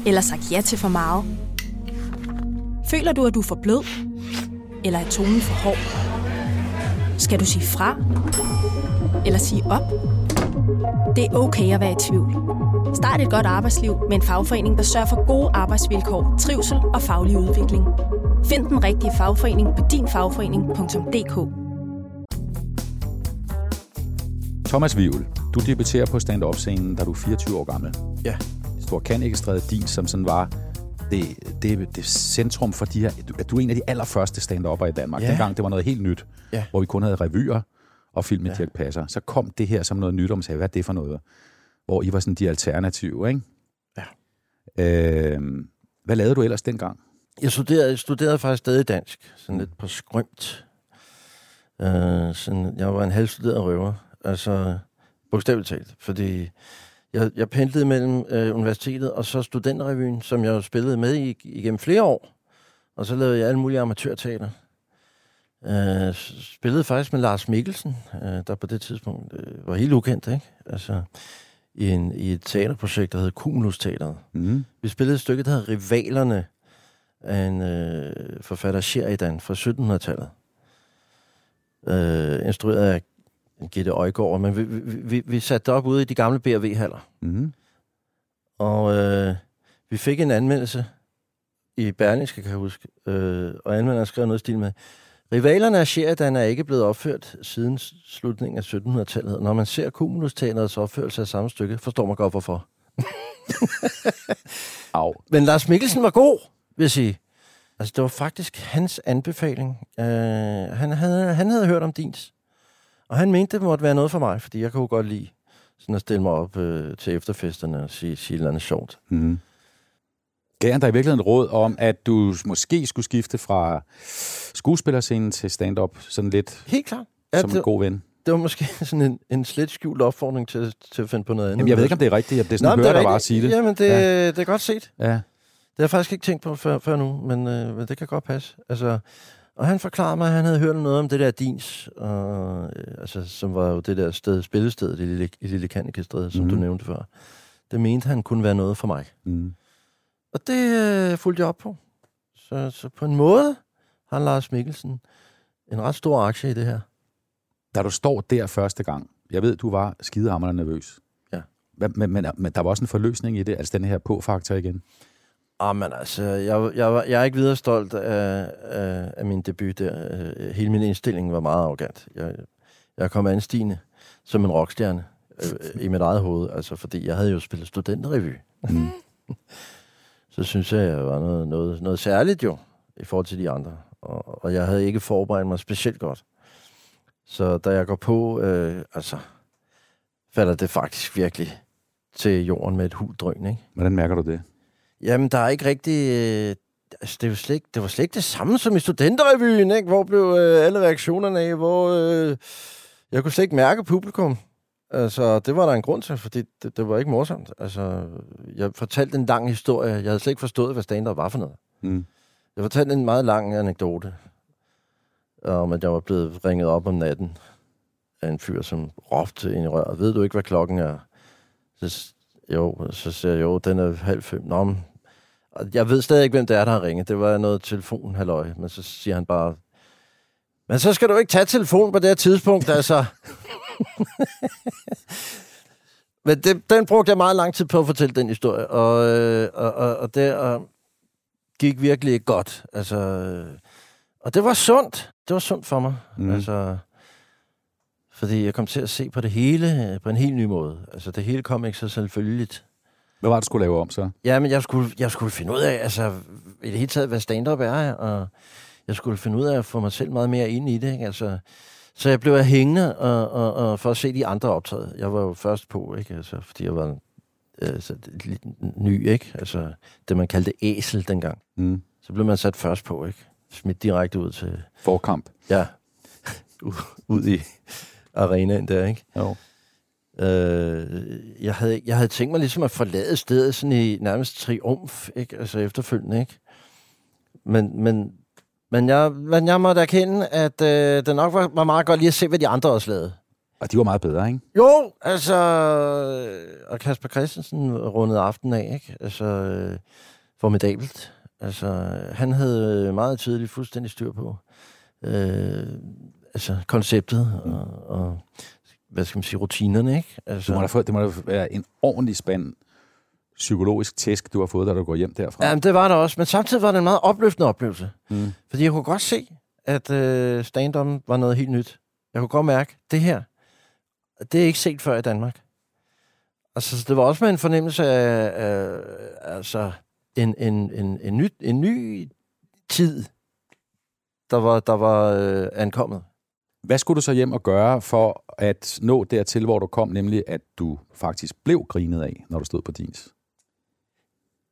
Eller sagt ja til for meget? Føler du, at du er for blød? Eller er tonen for hård? Skal du sige fra? Eller sige op? Det er okay at være i tvivl. Start et godt arbejdsliv med en fagforening, der sørger for gode arbejdsvilkår, trivsel og faglig udvikling. Find den rigtige fagforening på dinfagforening.dk. Thomas Vivl, du debuterer på stand-up-scenen, da du er 24 år gammel. Ja. Stor kan ikke stræde din, som sådan var det, det, det centrum for de her... Du, du er en af de allerførste stand-upper i Danmark. Ja. Dengang det var noget helt nyt, Ja. hvor vi kun havde revyer og film med ja. Dirk Passer. Så kom det her som noget nyt, og man sagde, hvad er det for noget? Hvor I var sådan de alternative, ikke? Ja. Øh, hvad lavede du ellers dengang? Jeg studerede, jeg studerede faktisk stadig dansk, sådan lidt på skrømt. Uh, sådan, jeg var en halvstuderet røver, altså bogstaveligt talt, fordi jeg, jeg pendlede mellem uh, universitetet og så studenterrevyen, som jeg spillede med i, igennem flere år. Og så lavede jeg alle mulige amatørteater. Uh, spillede faktisk med Lars Mikkelsen, uh, der på det tidspunkt uh, var helt ukendt, ikke? Altså, i, en, i et teaterprojekt, der hed Cumulus Teateret. Mm. Vi spillede et stykke, der hedder Rivalerne, af en øh, forfatter Sheridan fra 1700-tallet. Øh, instrueret af Gitte Øjgaard, men vi, vi, vi, vi satte det op ude i de gamle B&V-haller. Mm. Og øh, vi fik en anmeldelse i Berlingske, kan jeg huske, øh, og anmelderen skrev noget stil med, Rivalerne af Sheridan er ikke blevet opført siden slutningen af 1700-tallet. Når man ser Cumulus Teaterets opførelse af samme stykke, forstår man godt, hvorfor. Au. Men Lars Mikkelsen var god, vil jeg sige. Altså, det var faktisk hans anbefaling. Uh, han, havde, han havde hørt om dins. Og han mente, det måtte være noget for mig, fordi jeg kunne godt lide sådan at stille mig op uh, til efterfesterne og sige, sige et eller andet sjovt. Mm. Gav han dig i virkeligheden råd om, at du måske skulle skifte fra skuespillerscenen til stand-up sådan lidt Helt klart. ja, som det, en god ven? det var måske sådan en, en slet skjult opfordring til, til at finde på noget andet. Jamen, jeg ved ikke, om det er rigtigt. Det er sådan, jeg hører er dig bare sige det. Jamen, det, ja. det er godt set. Ja. Det har jeg faktisk ikke tænkt på før, før nu, men, øh, men det kan godt passe. Altså, og han forklarede mig, at han havde hørt noget om det der Dins, og, øh, altså, som var jo det der sted, spillestedet i Lille, i Lille Kannikestræde, som Mhm. mm. du nævnte før. Det mente han kunne være noget for mig. Mm. Og det øh, fulgte jeg op på. Så, så på en måde har Lars Mikkelsen en ret stor aktie i det her. Da du står der første gang, jeg ved, du var skidehammerende nervøs. Ja. Men, men, men, men der var også en forløsning i det, altså den her på-faktor igen. Ah, men altså, jeg, jeg, jeg er ikke videre stolt af, af, af min debut der. Øh, Hele min indstilling var meget arrogant. Jeg, jeg kom anstigende som en rockstjerne øh, i mit eget hoved, altså fordi jeg havde jo spillet studenterrevy. Mm. Så synes jeg, jeg var noget, noget, noget særligt jo, i forhold til de andre. Og, og jeg havde ikke forberedt mig specielt godt. Så da jeg går på, øh, altså, falder det faktisk virkelig til jorden med et hul drøn, ikke? Hvordan mærker du det? Jamen, der er ikke rigtig... Øh, altså, det, jo slet, ikke- det var slet ikke det samme som i studenterrevyen, ikke? Hvor blev øh, alle reaktionerne af, hvor... Øh, jeg kunne slet ikke mærke publikum. Altså, det var der en grund til, fordi det, det var ikke morsomt. Altså, jeg fortalte en lang historie. Jeg havde slet ikke forstået, hvad stand var for noget. Mm. Jeg fortalte en meget lang anekdote om, at jeg var blevet ringet op om natten af en fyr, som råbte ind i røret. Ved du ikke, hvad klokken er? Så, jo, så siger jeg, jo, den er halv fem. Nå, men, og jeg ved stadig ikke, hvem det er, der har ringet. Det var noget telefon, halløj. Men så siger han bare, men så skal du ikke tage telefonen på det her tidspunkt, altså. men det, den brugte jeg meget lang tid på at fortælle den historie. Og, øh, og, og, og det og gik virkelig ikke godt. Altså, øh, og det var sundt. Det var sundt for mig. Mm. Altså, fordi jeg kom til at se på det hele øh, på en helt ny måde. Altså, det hele kom ikke så selvfølgeligt. Hvad var det, du skulle lave om så? Ja, men jeg skulle, jeg skulle finde ud af, altså, i det hele taget, hvad stand-up er, og jeg skulle finde ud af at få mig selv meget mere ind i det, ikke? Altså, så jeg blev hængende og, og, og for at se de andre optræde. Jeg var jo først på, ikke? Altså, fordi jeg var øh, så lidt ny, ikke? Altså, det man kaldte æsel dengang. Mm. Så blev man sat først på, ikke? Smidt direkte ud til, Forkamp. ja, ud, ud i arenaen der, ikke? Jo. Øh, jeg, havde, jeg havde tænkt mig ligesom at forlade stedet sådan i nærmest triumf, ikke? Altså efterfølgende, ikke? Men, men, men, jeg, men jeg måtte erkende, at øh, det nok var, var meget godt lige at se, hvad de andre også lavede. Og de var meget bedre, ikke? Jo, altså... Og Kasper Christensen rundede aftenen af, ikke? Altså, øh, formidabelt. Altså, han havde meget tydeligt fuldstændig styr på øh, altså, konceptet og, og, hvad skal man sige, rutinerne, ikke? Altså, Du må da få, det må da være en ordentlig spand psykologisk tæsk, du har fået, da du går hjem derfra. Ja, men det var der også. Men samtidig var det en meget opløftende oplevelse. Mm. Fordi jeg kunne godt se, at øh, stand var noget helt nyt. Jeg kunne godt mærke, det her, det er ikke set før i Danmark. Altså, så det var også med en fornemmelse af, af altså, en, en, en, en, ny, en ny tid, der var, der var øh, ankommet. Hvad skulle du så hjem og gøre for at nå dertil, hvor du kom, nemlig at du faktisk blev grinet af, når du stod på dins?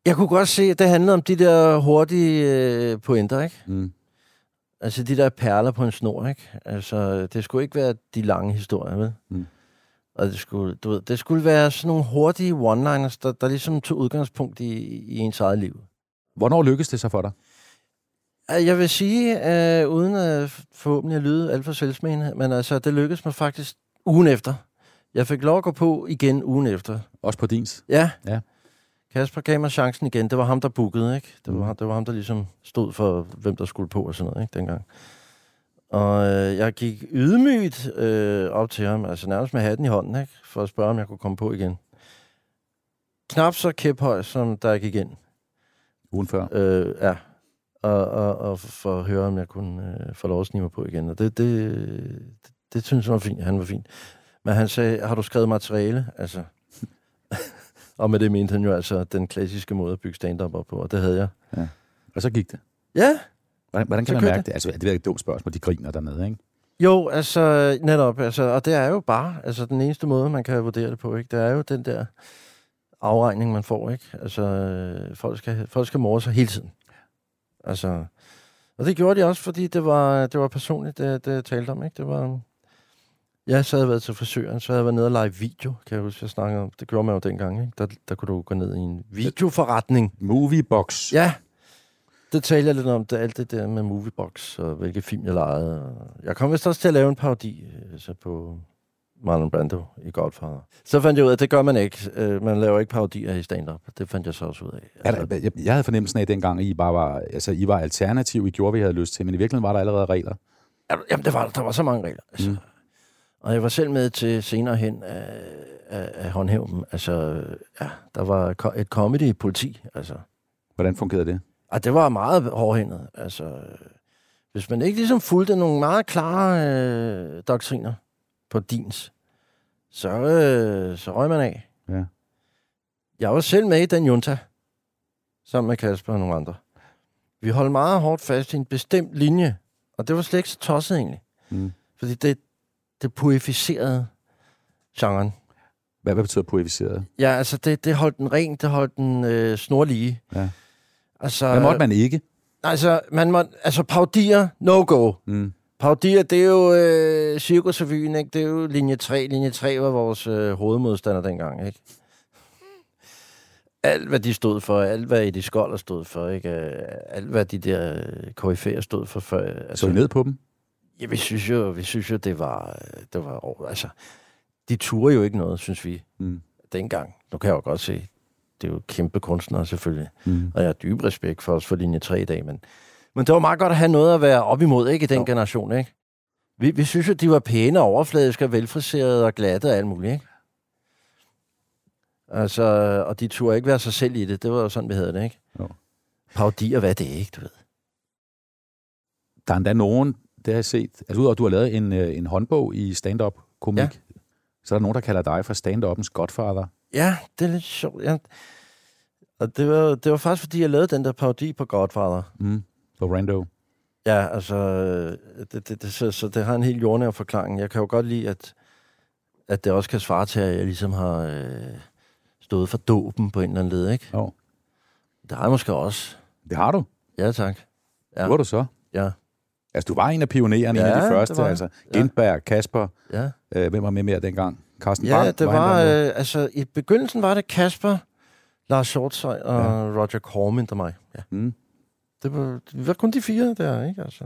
Jeg kunne godt se, at det handlede om de der hurtige øh, pointer, ikke? Mm. Altså de der perler på en snor, ikke? Altså, det skulle ikke være de lange historier, vel? Mm. Og det skulle, du ved, det skulle være sådan nogle hurtige one-liners, der, der ligesom tog udgangspunkt i, i ens eget liv. Hvornår lykkedes det så for dig? Jeg vil sige, øh, uden at forhåbentlig at lyde alt for selvsmagende, men altså, det lykkedes mig faktisk ugen efter. Jeg fik lov at gå på igen ugen efter. Også på dins? Ja. Ja. Kasper gav mig chancen igen. Det var ham, der bookede, ikke? Det var, Mm. ham, det var ham, der ligesom stod for, hvem der skulle på og sådan noget, ikke? Dengang. Og øh, jeg gik ydmygt øh, op til ham, altså nærmest med hatten i hånden, ikke? For at spørge, om jeg kunne komme på igen. Knap så kæphøj, som jeg gik ind. Ugen før? Øh, ja. Og, og, og for at høre, om jeg kunne øh, få lov at snige mig på igen. Og det, det, det, det synes jeg var fint. Han var fint. Men han sagde, har du skrevet materiale? Altså. og med det mente han jo altså den klassiske måde at bygge stand-up op på, og det havde jeg. Og så gik det. Ja, Hvordan, hvordan Så kan man kørte mærke det? Altså, det er et dumt spørgsmål. De griner dernede, ikke? Jo, altså netop, altså, og det er jo bare altså, den eneste måde, man kan vurdere det på, ikke? Det er jo den der afregning, man får, ikke? Altså, øh, folk skal, folk skal morre sig hele tiden. Altså, og det gjorde de også, fordi det var, det var personligt, det, det jeg talte om, ikke? Det var, Ja, så havde jeg været til frisøren, så havde jeg været nede og lege video, kan jeg huske, jeg snakkede om. Det gjorde man jo dengang, ikke? Der, der kunne du gå ned i en videoforretning. Moviebox. Ja, det talte jeg lidt om, det, alt det der med Moviebox, og hvilke film jeg legede. Jeg kom vist også til at lave en parodi øh, så på Marlon Brando i Godfather. Så fandt jeg ud af, at det gør man ikke. Øh, Man laver ikke parodier i stand-up. Det fandt jeg så også ud af. Der, jeg, jeg havde fornemmelsen af dengang, at I bare var, altså, I var alternativ, I gjorde, hvad I havde lyst til, men i virkeligheden var der allerede regler. Ja, Jamen, det var, der var så mange regler. Altså. Mm. Og jeg var selv med til senere hen af, af, af håndhævnen. Altså, ja, der var et comedy-politi. Altså, Hvordan fungerede det? og det var meget hårdhændet. Altså, hvis man ikke ligesom fulgte nogle meget klare øh, doktriner på dins, så, øh, så røg man af. Ja. Jeg var selv med i den junta, sammen med Kasper og nogle andre. Vi holdt meget hårdt fast i en bestemt linje, og det var slet ikke så tosset egentlig. Mm. Fordi det, det purificerede genren. Hvad, hvad betyder poetiseret? Ja, altså det, det holdt den ren, det holdt den øh, snorlige. Ja. Altså, Hvad måtte man ikke? Altså, man må, altså paudier, no go. Mm. Paudier, det er jo øh, cirkusrevyen, ikke? Det er jo linje 3. Linje 3 var vores øh, hovedmodstander dengang, ikke? Alt, hvad de stod for, alt, hvad Eddie Skoller stod for, ikke? Øh, Alt, hvad de der øh, KF'er stod for. for øh, altså, Så ned på dem? Ja, vi synes jo, vi synes jo det var, det var, altså, de turde jo ikke noget, synes vi, Mm. dengang. Nu kan jeg jo godt se, det er jo kæmpe kunstnere selvfølgelig, Mm. og jeg har dyb respekt for os for linje 3 i dag, men, men det var meget godt at have noget at være op imod, ikke, i den Jo. generation, ikke? Vi, vi synes jo, de var pæne, overfladiske, og velfriserede og glatte og alt muligt, ikke? Altså, og de turde ikke være sig selv i det. Det var jo sådan, vi havde det, ikke? Jo. Paudier, hvad er det ikke, du ved? Der er endda nogen, det har jeg set, altså udover at du har lavet en, øh, en håndbog i stand-up komik, ja. Ja. så er der nogen, der kalder dig for stand-uppens godfather. Ja, det er lidt sjovt. Ja. Og det var, det var faktisk, fordi jeg lavede den der parodi på Godfather. Mm. På Rando. Ja, altså, øh, det, det, det, så, så det har en helt jordnær forklaring. Jeg kan jo godt lide, at, at det også kan svare til, at jeg ligesom har øh, stået for dopen på en eller anden led, ikke? Jo. Det har jeg måske også. Det har du. Ja, tak. Ja. Ja. Hvor du så? Ja, Altså, du var en af pionererne, ja, en af Ja, de første. var. Altså, Ja. Gindberg, Kasper, ja. øh, hvem var med mere dengang? Carsten Ja, Bang, det var, der med? øh, altså, i begyndelsen var det Kasper, Lars Shortshøj og Ja. ja. Roger Corman og mig. Ja. Mm. Det var, vi var kun de fire der, ikke? Altså.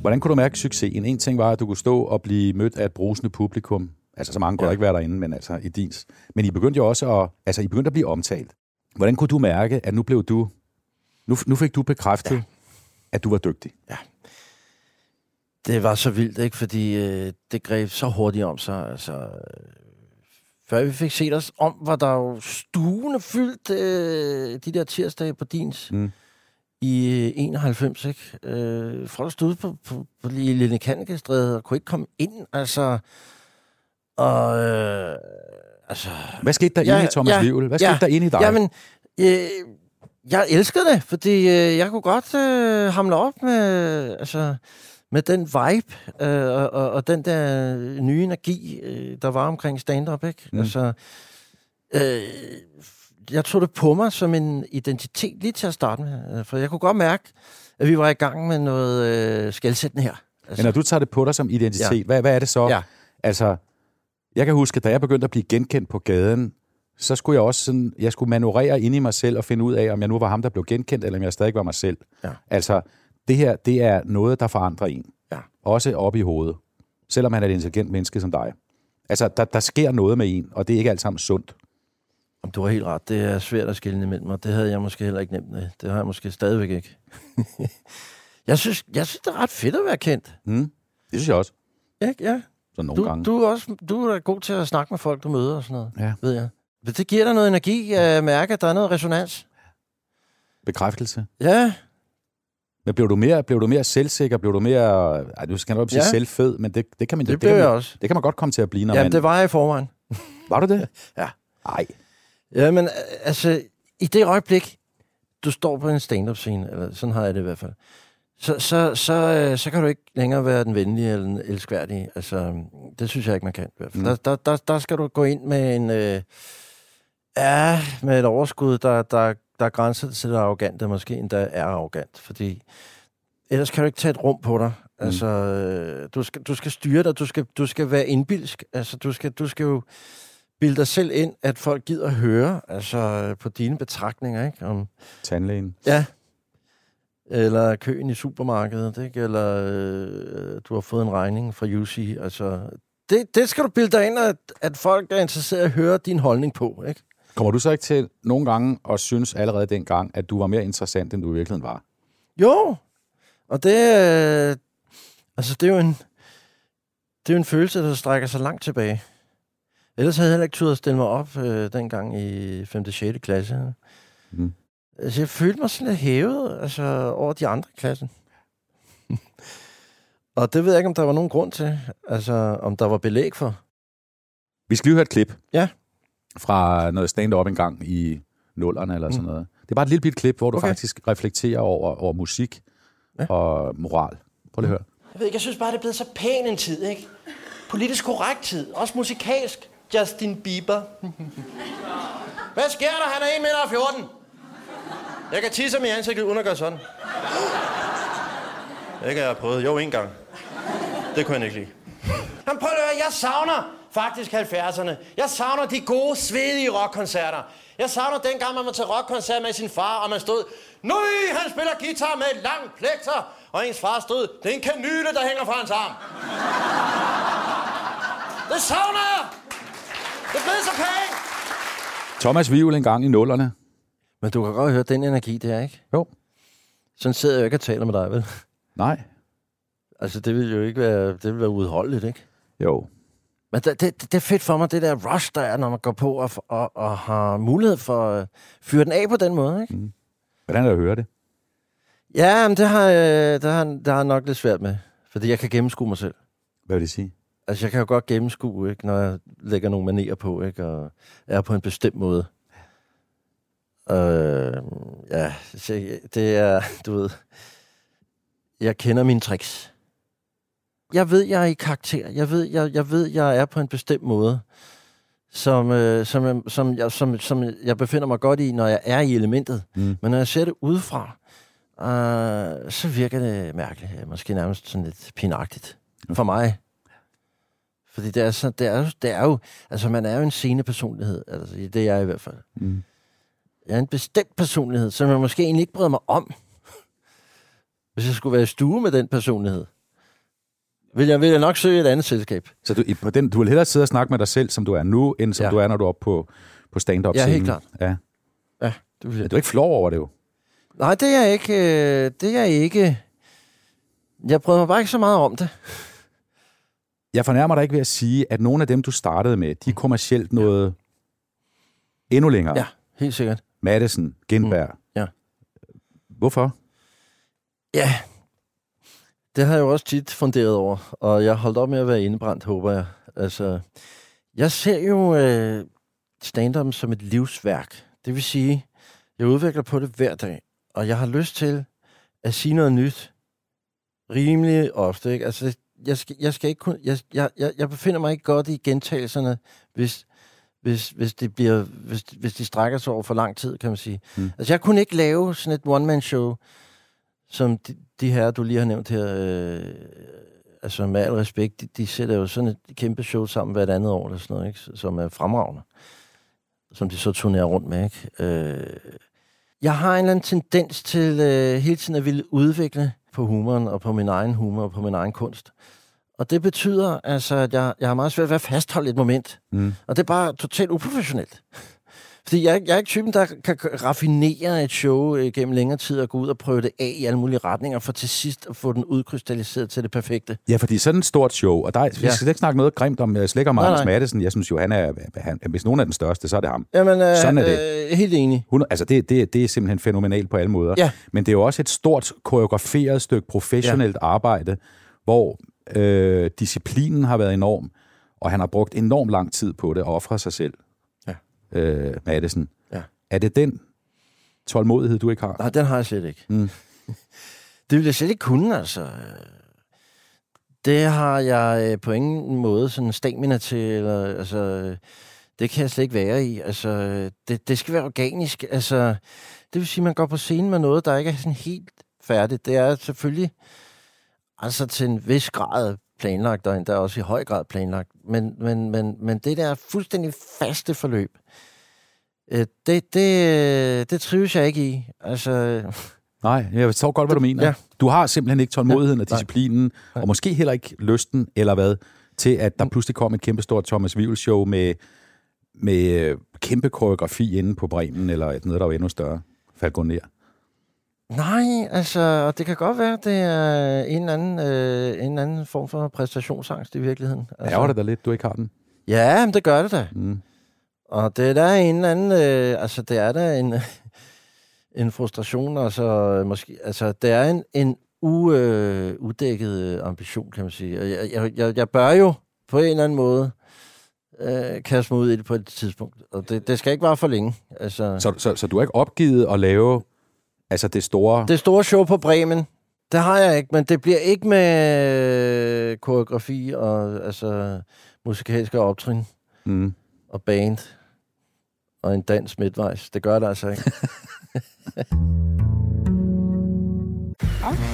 Hvordan kunne du mærke succesen? En ting var, at du kunne stå og blive mødt af et brusende publikum. Altså, så mange kunne Ja. ikke være derinde, men altså i dins. Men I begyndte jo også at, altså, I begyndte at blive omtalt. Hvordan kunne du mærke, at nu blev du, nu, nu fik du bekræftet, ja. at du var dygtig? Det var så vildt, ikke? Fordi øh, det greb så hurtigt om sig. Altså, før vi fik set os om, var der jo stuene fyldt øh, de der tirsdage på dins Mm. i øh, 91, ikke? Øh, folk stod på, på, på Lille Kannegestræde og kunne ikke komme ind, altså... Og... Øh, altså... Hvad skete der ja, inde i Thomas ja, Livel? Hvad skete ja. der inde i dig? Jamen, øh, jeg elskede det, fordi øh, jeg kunne godt øh, hamle op med, altså, med den vibe øh, og, og, og den der nye energi, øh, der var omkring stand-up, ikke? Mm. Altså, øh, jeg tog det på mig som en identitet lige til at starte med, øh, for jeg kunne godt mærke, at vi var i gang med noget øh, skældsættende her. Altså, Men når du tager det på dig som identitet, ja. hvad, hvad er det så? Ja. Altså, jeg kan huske, at da jeg begyndte at blive genkendt på gaden, så skulle jeg også sådan, jeg skulle manøvrere ind i mig selv og finde ud af, om jeg nu var ham, der blev genkendt, eller om jeg stadig var mig selv. Ja. Altså, det her, det er noget, der forandrer en. Ja. Også op i hovedet. Selvom han er et intelligent menneske som dig. Altså, der, der sker noget med en, og det er ikke alt sammen sundt. Om du har helt ret, det er svært at skille imellem, og det havde jeg måske heller ikke nemt med. Det har jeg måske stadigvæk ikke. jeg, synes, jeg synes, det er ret fedt at være kendt. Mm. Det synes jeg også, Ikke? Ja. sådan nogle Du, gange. du, er også, du er god til at snakke med folk, du møder og sådan noget, Ja. ved jeg. Men det giver dig noget energi at mærke, at der er noget resonans. Bekræftelse. Ja, Men blev du mere, blev du mere selvsikker? Blev du mere, ej, du skal nok sige ja. Selvfed, men det, det kan man det det blev kan man, også. det kan man godt komme til at blive, når Jamen, man... det var jeg i forvejen. Var du det? Ja. Nej. Jamen, altså, i det øjeblik, du står på en stand-up-scene, eller sådan har jeg det i hvert fald, så, så, så, øh, så kan du ikke længere være den venlige eller den elskværdige. Altså, det synes jeg ikke, man kan. I hvert fald. Mm. Der, der, der, der skal du gå ind med en... Øh, ja, med et overskud, der, der, der grænser til det arrogante, måske endda er arrogant. Fordi ellers kan du ikke tage et rum på dig. Altså, øh, du skal, du skal styre dig, du skal, du skal være indbilsk. Altså, du skal, du skal jo bilde dig selv ind, at folk gider at høre, altså på dine betragtninger, ikke? Om, Tandlægen. ja. Eller køen i supermarkedet, ikke? Eller øh, du har fået en regning fra UC. Altså, det, det skal du bilde dig ind, at, at folk er interesseret i at høre din holdning på, ikke? Kommer du så ikke til nogle gange og synes allerede dengang, at du var mere interessant, end du i virkeligheden var? Jo, og det, øh, altså, det er jo en, det er jo en følelse, der strækker sig langt tilbage. Ellers havde jeg heller ikke turde at stille mig op øh, dengang i 5. og 6. klasse. Mm. Altså, jeg følte mig sådan lidt hævet altså, over de andre klassen. og det ved jeg ikke, om der var nogen grund til. Altså, om der var belæg for. Vi skal lige høre et klip. Ja. Fra noget stand-up engang i nullerne eller sådan noget. Det er bare et lille bit klip, hvor du Okay. faktisk reflekterer over, over musik Ja. og moral. Prøv lige at høre. Jeg ved ikke, jeg synes bare, det er blevet så pæn en tid, ikke? Politisk korrekt tid. Også musikalsk. Justin Bieber. Hvad sker der? Han er 1 meter og 14. Jeg kan tisse ham i ansigtet, uden at gøre sådan. Ikke har jeg prøvet. Jo, en gang. Det kunne jeg ikke lide. Men prøv jeg savner faktisk 70'erne. Jeg savner de gode, svedige rockkoncerter. Jeg savner dengang, man var til rockkoncert med sin far, og man stod, Nøj, han spiller guitar med et langt plekter, og ens far stod, det er en kanyle, der hænger fra hans arm. Det savner jeg! Det er blevet så pænt! Thomas Vivl engang i nullerne. Men du kan godt høre den energi der, ikke? Jo. Sådan sidder jeg jo ikke og taler med dig, vel? Nej. Altså, det vil jo ikke være, det vil være udholdeligt, ikke? Jo. Men det, det, det er fedt for mig, det der rush, der er, når man går på og, og, og har mulighed for at fyre den af på den måde, ikke? Hvordan er det at høre det? Ja, men det har, jeg, det, har, det har jeg nok lidt svært med. Fordi jeg kan gennemskue mig selv. Hvad vil det sige? Altså, jeg kan jo godt gennemskue, ikke, når jeg lægger nogle manerer på, ikke, og er på en bestemt måde. Øh, ja, så det er, du ved, jeg kender mine tricks. Jeg ved, jeg er i karakter. Jeg ved, jeg, jeg ved, jeg er på en bestemt måde, som, øh, som, jeg- som, jeg, som, som jeg befinder mig godt i, når jeg er i elementet. Mm. Men når jeg ser det udefra, øh, så virker det mærkeligt. Måske nærmest sådan lidt pinagtigt. For mig. Fordi det er, så, det, er det er jo, altså man er jo en scenepersonlighed, altså det er jeg i hvert fald. Mm. Jeg er en bestemt personlighed, som jeg måske egentlig ikke bryder mig om. Hvis jeg skulle være i stue med den personlighed, vil jeg, vil jeg nok søge et andet selskab. Så du, på den, du vil hellere sidde og snakke med dig selv, som du er nu, end som Ja. ja. du er, når du er oppe på, på stand-up Ja, helt klart. Ja. Ja, det vil Men jeg. du er ikke flov over det jo. Nej, det er jeg ikke. øh, Det er jeg ikke. Jeg bryder mig bare ikke så meget om det. Jeg fornærmer dig ikke ved at sige, at nogle af dem, du startede med, de er kommercielt noget endnu længere. Ja, helt sikkert. Madison, Gindberg. Mm. Ja. Hvorfor? Ja, det har jeg jo også tit funderet over, og jeg holdt op med at være indebrændt, håber jeg. Altså, jeg ser jo øh, stand som et livsværk. Det vil sige, jeg udvikler på det hver dag, og jeg har lyst til at sige noget nyt rimelig ofte. Ikke? Altså, jeg skal, jeg skal ikke kun, jeg, jeg, jeg, befinder mig ikke godt i gentagelserne, hvis, hvis, hvis, det bliver, hvis, hvis de strækker sig over for lang tid, kan man sige. Mm. Mm. Altså, jeg kunne ikke lave sådan et one-man-show, som de, de her, du lige har nævnt her, øh, altså med al respekt, de, de sætter jo sådan et kæmpe show sammen hvert andet år, eller sådan noget, ikke? som er fremragende, som de så turnerer rundt med. Ikke? Øh, jeg har en eller anden tendens til øh, hele tiden at ville udvikle på humoren, og på min egen humor, og på min egen kunst. Og det betyder altså, at jeg, jeg har meget svært ved at fastholde et moment. Mm. Og det er bare totalt uprofessionelt. Fordi jeg, er ikke- jeg er ikke typen, der kan raffinere et show øh, gennem længere tid og gå ud og prøve det af i alle mulige retninger, for til sidst at få den udkrystalliseret til det perfekte. Ja, fordi sådan et stort show, og der, vi Ja. skal ikke snakke noget grimt om, jeg Magnus nej. Madsen. Jeg synes jo, han er, han, hvis nogen er den største, så er det ham. Jamen, øh, Sådan er det. Øh, helt enig. 100, altså det, det, det er simpelthen fænomenalt på alle måder. Ja. Men det er jo også et stort koreograferet stykke professionelt ja. arbejde, hvor øh, disciplinen har været enorm, og han har brugt enormt lang tid på det og offret sig selv. Øh, Madison. Ja. Er det den tålmodighed, du ikke har? Nej, den har jeg slet ikke. Mm. Det vil jeg slet ikke kunne, altså. Det har jeg øh, på ingen måde sådan stamina til, eller, altså, det kan jeg slet ikke være i. Altså, det, det skal være organisk. Altså, det vil sige, at man går på scenen med noget, der ikke er sådan helt færdigt. Det er selvfølgelig altså til en vis grad planlagt, og endda også i høj grad planlagt. Men, men, men, men det der fuldstændig faste forløb, øh, det, det, det trives jeg ikke i. Altså, Nej, jeg forstår godt, hvad du mener. Ja. Du har simpelthen ikke tålmodigheden og Nej. disciplinen, og måske heller ikke lysten, eller hvad, til at der pludselig kom et kæmpestort Thomas Wivel show med, med øh, kæmpe koreografi inde på Bremen, eller et noget, der var endnu større. Falconer. Nej, altså, og det kan godt være, det er en eller anden, øh, en anden form for præstationsangst i virkeligheden. Altså, Ærger det da lidt, du ikke har den? Ja, men det gør det da. Mm. Og det er der en eller anden, øh, altså det er der en, en frustration, altså måske, altså det er en, en u, øh, udækket øh, ambition, kan man sige. Og jeg, jeg, jeg, jeg bør jo på en eller anden måde øh, kaste mig ud i det på et tidspunkt. Og det, det skal ikke være for længe. Altså, Så, så, så du har ikke opgivet at lave altså det store... det store show på Bremen, det har jeg ikke, men det bliver ikke med koreografi og altså musikalske optrin Mm. og band og en dans midtvejs. Det gør det altså ikke. Oyster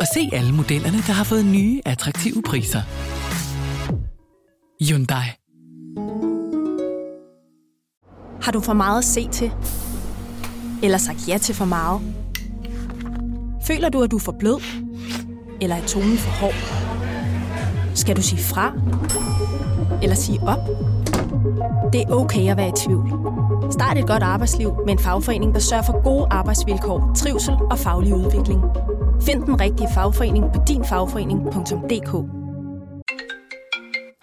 og se alle modellerne, der har fået nye, attraktive priser. Hyundai. Har du for meget at se til? Eller sagt ja til for meget? Føler du, at du er for blød? Eller er tonen for hård? Skal du sige fra? Eller sige op? Det er okay at være i tvivl. Start et godt arbejdsliv med en fagforening, der sørger for gode arbejdsvilkår, trivsel og faglig udvikling. Find den rigtige fagforening på dinfagforening.dk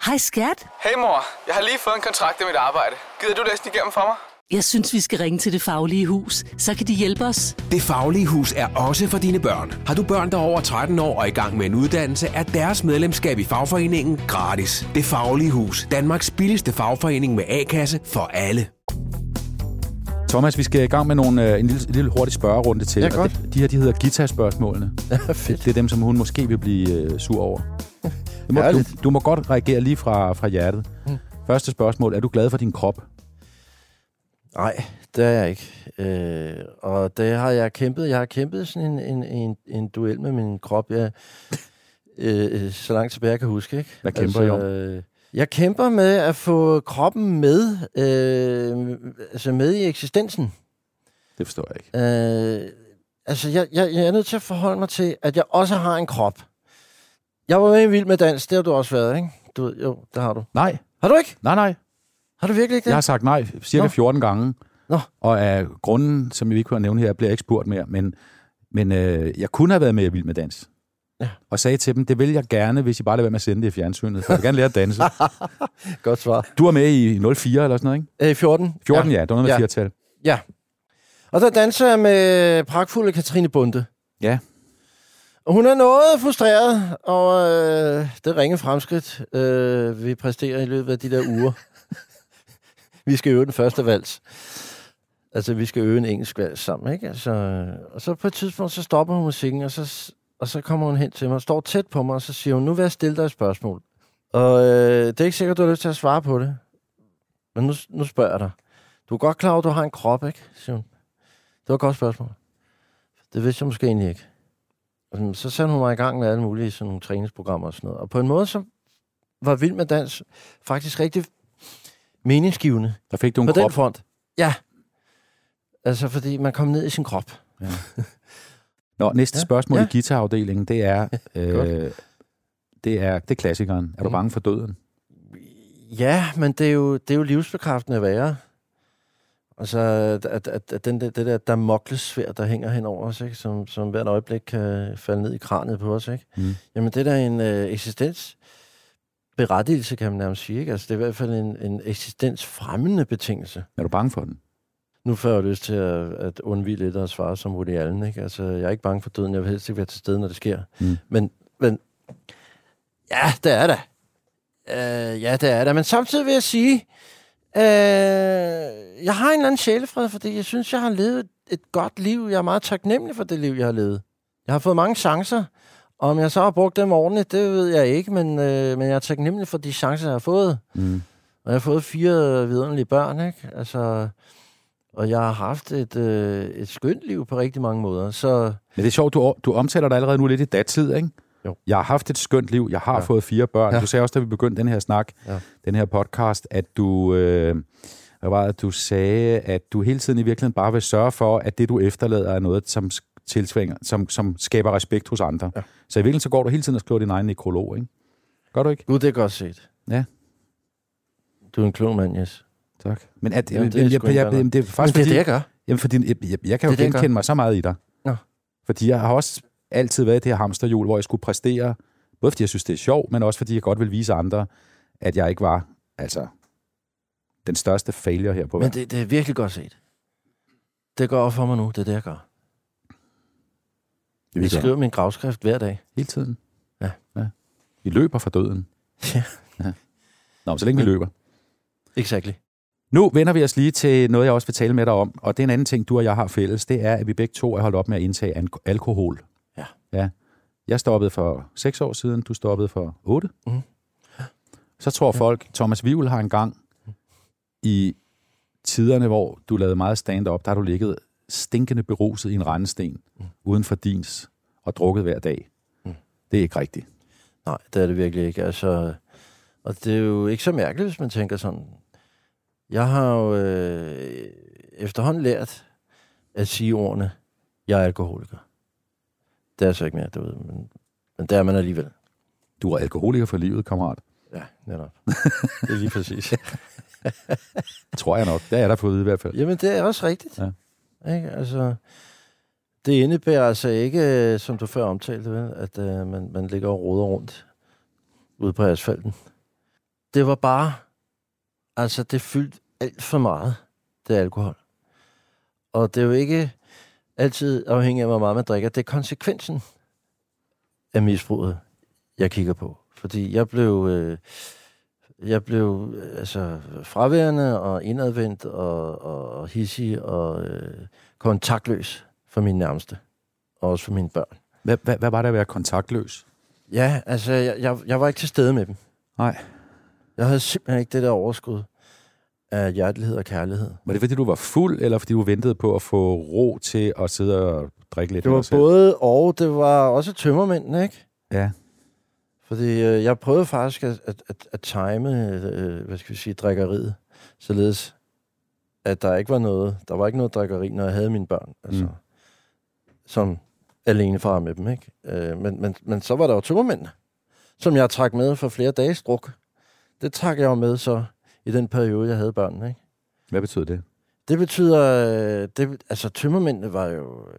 Hej skat. Hey mor, jeg har lige fået en kontrakt i mit arbejde. Gider du læse den igennem for mig? Jeg synes, vi skal ringe til Det Faglige Hus. Så kan de hjælpe os. Det Faglige Hus er også for dine børn. Har du børn, der er over 13 år og i gang med en uddannelse, er deres medlemskab i fagforeningen gratis. Det Faglige Hus. Danmarks billigste fagforening med A-kasse for alle. Thomas, vi skal i gang med nogle, øh, en, lille, en lille hurtig spørgerunde til. Ja, godt. Det, de her, de hedder guitarspørgsmålene. Fedt. Det er dem, som hun måske vil blive øh, sur over. Du må, du, du må godt reagere lige fra, fra hjertet. Mm. Første spørgsmål. Er du glad for din krop? Nej, det er jeg ikke. Øh, og det har jeg kæmpet. Jeg har kæmpet sådan en, en, en, en duel med min krop, jeg, øh, øh, så langt tilbage jeg kan huske. Ikke? Hvad kæmper I om? øh, Jeg kæmper med at få kroppen med, øh, altså med i eksistensen. Det forstår jeg ikke. Øh, altså, jeg, jeg, jeg er nødt til at forholde mig til, at jeg også har en krop. Jeg var med i Vild med Dans, det har du også været, ikke? Du, ved- jo, det har du. Nej, Har du ikke? nej, nej. Har du virkelig ikke det? Jeg har sagt nej cirka Nå. 14 gange. Nå. Og af grunden, som vi ikke kunne nævne her, bliver jeg ikke spurgt mere. Men, men øh, jeg kunne have været med i Vild med Dans. Ja. Og sagde til dem, det vil jeg gerne, hvis I bare lader være med at sende det i fjernsynet. For jeg vil gerne lære at danse. Godt svar. Du er med i 04 eller sådan noget, ikke? Øh, 14. 14, ja. ja det var noget med Ja. firtal. Ja. Og der danser jeg med pragtfulde Katrine Bunde. Ja. Og hun er noget frustreret over øh, det ringe fremskridt, øh, vi præsterer i løbet af de der uger. vi skal øve den første vals. Altså, vi skal øve en engelsk vals sammen, ikke? Altså, og så på et tidspunkt, så stopper hun musikken, og så, og så kommer hun hen til mig og står tæt på mig, og så siger hun, nu vil jeg stille dig et spørgsmål. Og øh, det er ikke sikkert, du har lyst til at svare på det. Men nu, nu spørger jeg dig. Du er godt klar over, at du har en krop, ikke? siger hun. Det var et godt spørgsmål. Det vidste jeg måske egentlig ikke. Og så sendte hun mig i gang med alle mulige sådan nogle træningsprogrammer og sådan noget. Og på en måde, så var Vild med Dans faktisk rigtig meningsgivende Der fik du en på den krop. front. Ja. Altså, fordi man kom ned i sin krop. Nå, næste Ja, spørgsmål ja. i guitarafdelingen, det er, øh, det er, det er klassikeren. Er du Mm. bange for døden? Ja, men det er jo, det er jo livsbekræftende at være. Altså, at, at, at, den, det, det der damoklesvær, der hænger hen over os, ikke? Som, som hvert øjeblik kan falde ned i kraniet på os, ikke? Mm. Jamen, det der er en øh, eksistens berettigelse, kan man nærmest sige, ikke? Altså, det er i hvert fald en, en eksistensfremmende betingelse. Er du bange for den? Nu får jeg lyst til at, at undvige lidt og svare som Woody Allen, ikke? Altså, jeg er ikke bange for døden. Jeg vil helst ikke være til stede, når det sker. Mm. Men, men ja, det er det. Øh, ja, det er det. Men samtidig vil jeg sige, øh, jeg har en eller anden sjælefred, fordi jeg synes, jeg har levet et, et godt liv. Jeg er meget taknemmelig for det liv, jeg har levet. Jeg har fået mange chancer. og Om jeg så har brugt dem ordentligt, det ved jeg ikke, men, øh, men jeg er taknemmelig for de chancer, jeg har fået. Mm. Og jeg har fået fire vidunderlige børn, ikke? Altså, og jeg har haft et, øh, et skønt liv på rigtig mange måder. Så Men det er sjovt, du, du omtaler dig allerede nu lidt i datid, ikke? Jo. Jeg har haft et skønt liv. Jeg har ja. Fået fire børn. Ja. Du sagde også, da vi begyndte den her snak, Ja. den her podcast, at du, øh, var det, du sagde, at du hele tiden i virkeligheden bare vil sørge for, at det, du efterlader, er noget, som tilsvinger, som, som skaber respekt hos andre. Ja. Så i virkeligheden så går du hele tiden og skriver din egen nekrolog, ikke? Gør du ikke? gud, det er godt set. Ja. Du er en klog mand, Jes. Tak. Men at, Jamen, det er jeg, jeg, jeg, det er Men faktisk det er fordi, det, jeg gør. Jamen, fordi jeg, jeg, jeg kan jo Det er det, gør. genkende mig så meget i dig. Nå. Fordi jeg har også altid været i det her hamsterhjul, hvor jeg skulle præstere, både fordi jeg synes, det er sjovt, men også fordi jeg godt vil vise andre, at jeg ikke var altså den største failure her på Men det, det er virkelig godt set. Det går op for mig nu, det er det, jeg gør. det, Jeg skriver min gravskrift hver dag. hele tiden. Ja. ja. Vi løber fra døden. Ja. ja. Nå, men så længe vi løber. Exactly. Nu vender vi os lige til noget, jeg også vil tale med dig om, og det er en anden ting, du og jeg har fælles, det er, at vi begge to er holdt op med at indtage alkohol. Ja. ja. Jeg stoppede for seks år siden, du stoppede for otte. Mhm. Så tror folk, Thomas Vivl har engang i tiderne, hvor du lavede meget stand-up, der har du ligget stinkende beruset i en rendesten Mm. uden for dins og drukket hver dag. Mm. Det er ikke rigtigt. Nej, det er det virkelig ikke. Altså, og det er jo ikke så mærkeligt, hvis man tænker sådan. Jeg har jo øh, efterhånden lært at sige ordene, jeg er alkoholiker. Det er så ikke mere, du ved, men, men det er man alligevel. Du er alkoholiker for livet, kammerat. Ja, netop. det er lige præcis. Tror jeg nok. Det er jeg der fået i hvert fald. Jamen, det er også rigtigt. Ja. Ikke? Altså, det indebærer altså ikke, øh, som du før omtalte, vel, at uh, man, man ligger og roder rundt ude på asfalten. Det var bare, altså det fyldte alt for meget, det alkohol. Og det er jo ikke altid afhængigt af, hvor meget man drikker. Det er konsekvensen af misbruget, jeg kigger på. Fordi jeg blev, øh, jeg blev øh, altså, fraværende og indadvendt og, og, og hissig og øh, kontaktløs for mine nærmeste. Og også for mine børn. Hvad, hvad, hvad var det at være kontaktløs? Ja, altså, jeg, jeg, jeg var ikke til stede med dem. Nej. Jeg havde simpelthen ikke det der overskud af hjertelighed og kærlighed. Var det fordi, du var fuld, eller fordi du ventede på at få ro til at sidde og drikke lidt? Det var både og, det var også tømmermændene, ikke? Ja. Fordi øh, jeg prøvede faktisk at, at, at, at time, øh, hvad skal vi sige, drikkeriet, således at der ikke var noget, der var ikke noget drikkeri, når jeg havde mine børn, altså, Mm. mm. som alene far med dem, ikke? Øh, men, men, men så var der jo tømmermændene, som jeg trak med for flere dages druk. Det trak jeg jo med så i den periode, jeg havde børnene, ikke? Hvad betød det? Det betyder, øh, det, altså tømmermændene var jo, øh,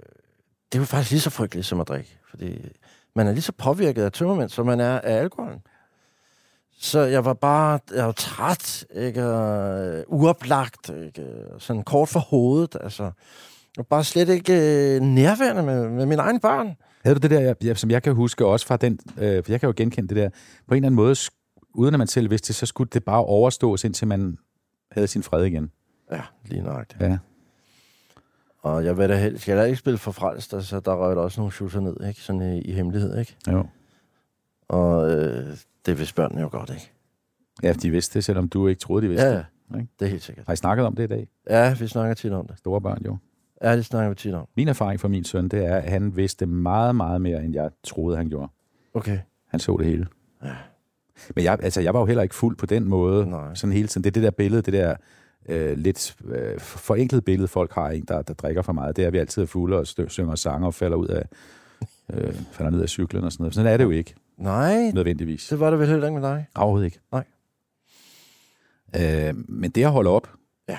det jo faktisk lige så frygteligt som at drikke, fordi man er lige så påvirket af tømmermænd, som man er af alkoholen. Så jeg var bare, jeg var træt, ikke, og, øh, uoplagt, ikke, sådan kort for hovedet, altså. Og bare slet ikke øh, nærværende med, med mine egne børn. Havde du det der, jeg- jeg, som jeg kan huske også fra den, øh, for jeg kan jo genkende det der, på en eller anden måde, uden at man selv vidste det, så skulle det bare overstås, indtil man havde sin fred igen. Ja, lige nøjagtigt. Ja. Og jeg vil da helst, jeg da ikke spille for frelst, altså der røg der også nogle shooter ned, ikke? Sådan i, i hemmelighed, ikke? Jo. Og øh, det vidste børnene jo godt, ikke? Ja, de vidste det, selvom du ikke troede, de vidste Ja, det. Ikke? det er helt sikkert. Har I snakket om det i dag? Ja, vi snakker tit om det. Store børn, jo. Ja, det snakker vi tit om. Min erfaring fra min søn, det er, at han vidste meget, meget mere, end jeg troede, han gjorde. Okay. Han så det hele. Ja. Men jeg, altså, jeg var jo heller ikke fuld på den måde. Nej. Sådan hele tiden. Det er det der billede, det der øh, lidt øh, forenklet billede, folk har en, der, der drikker for meget. Det er, at vi altid er fulde og stø- synger sanger og falder ud af, øh, falder ned af cyklen og sådan noget. Sådan er det jo ikke, Nej, nødvendigvis. det var det vel heller ikke med dig. Overhovedet ikke. Nej. Øh, men det at holde op, Ja.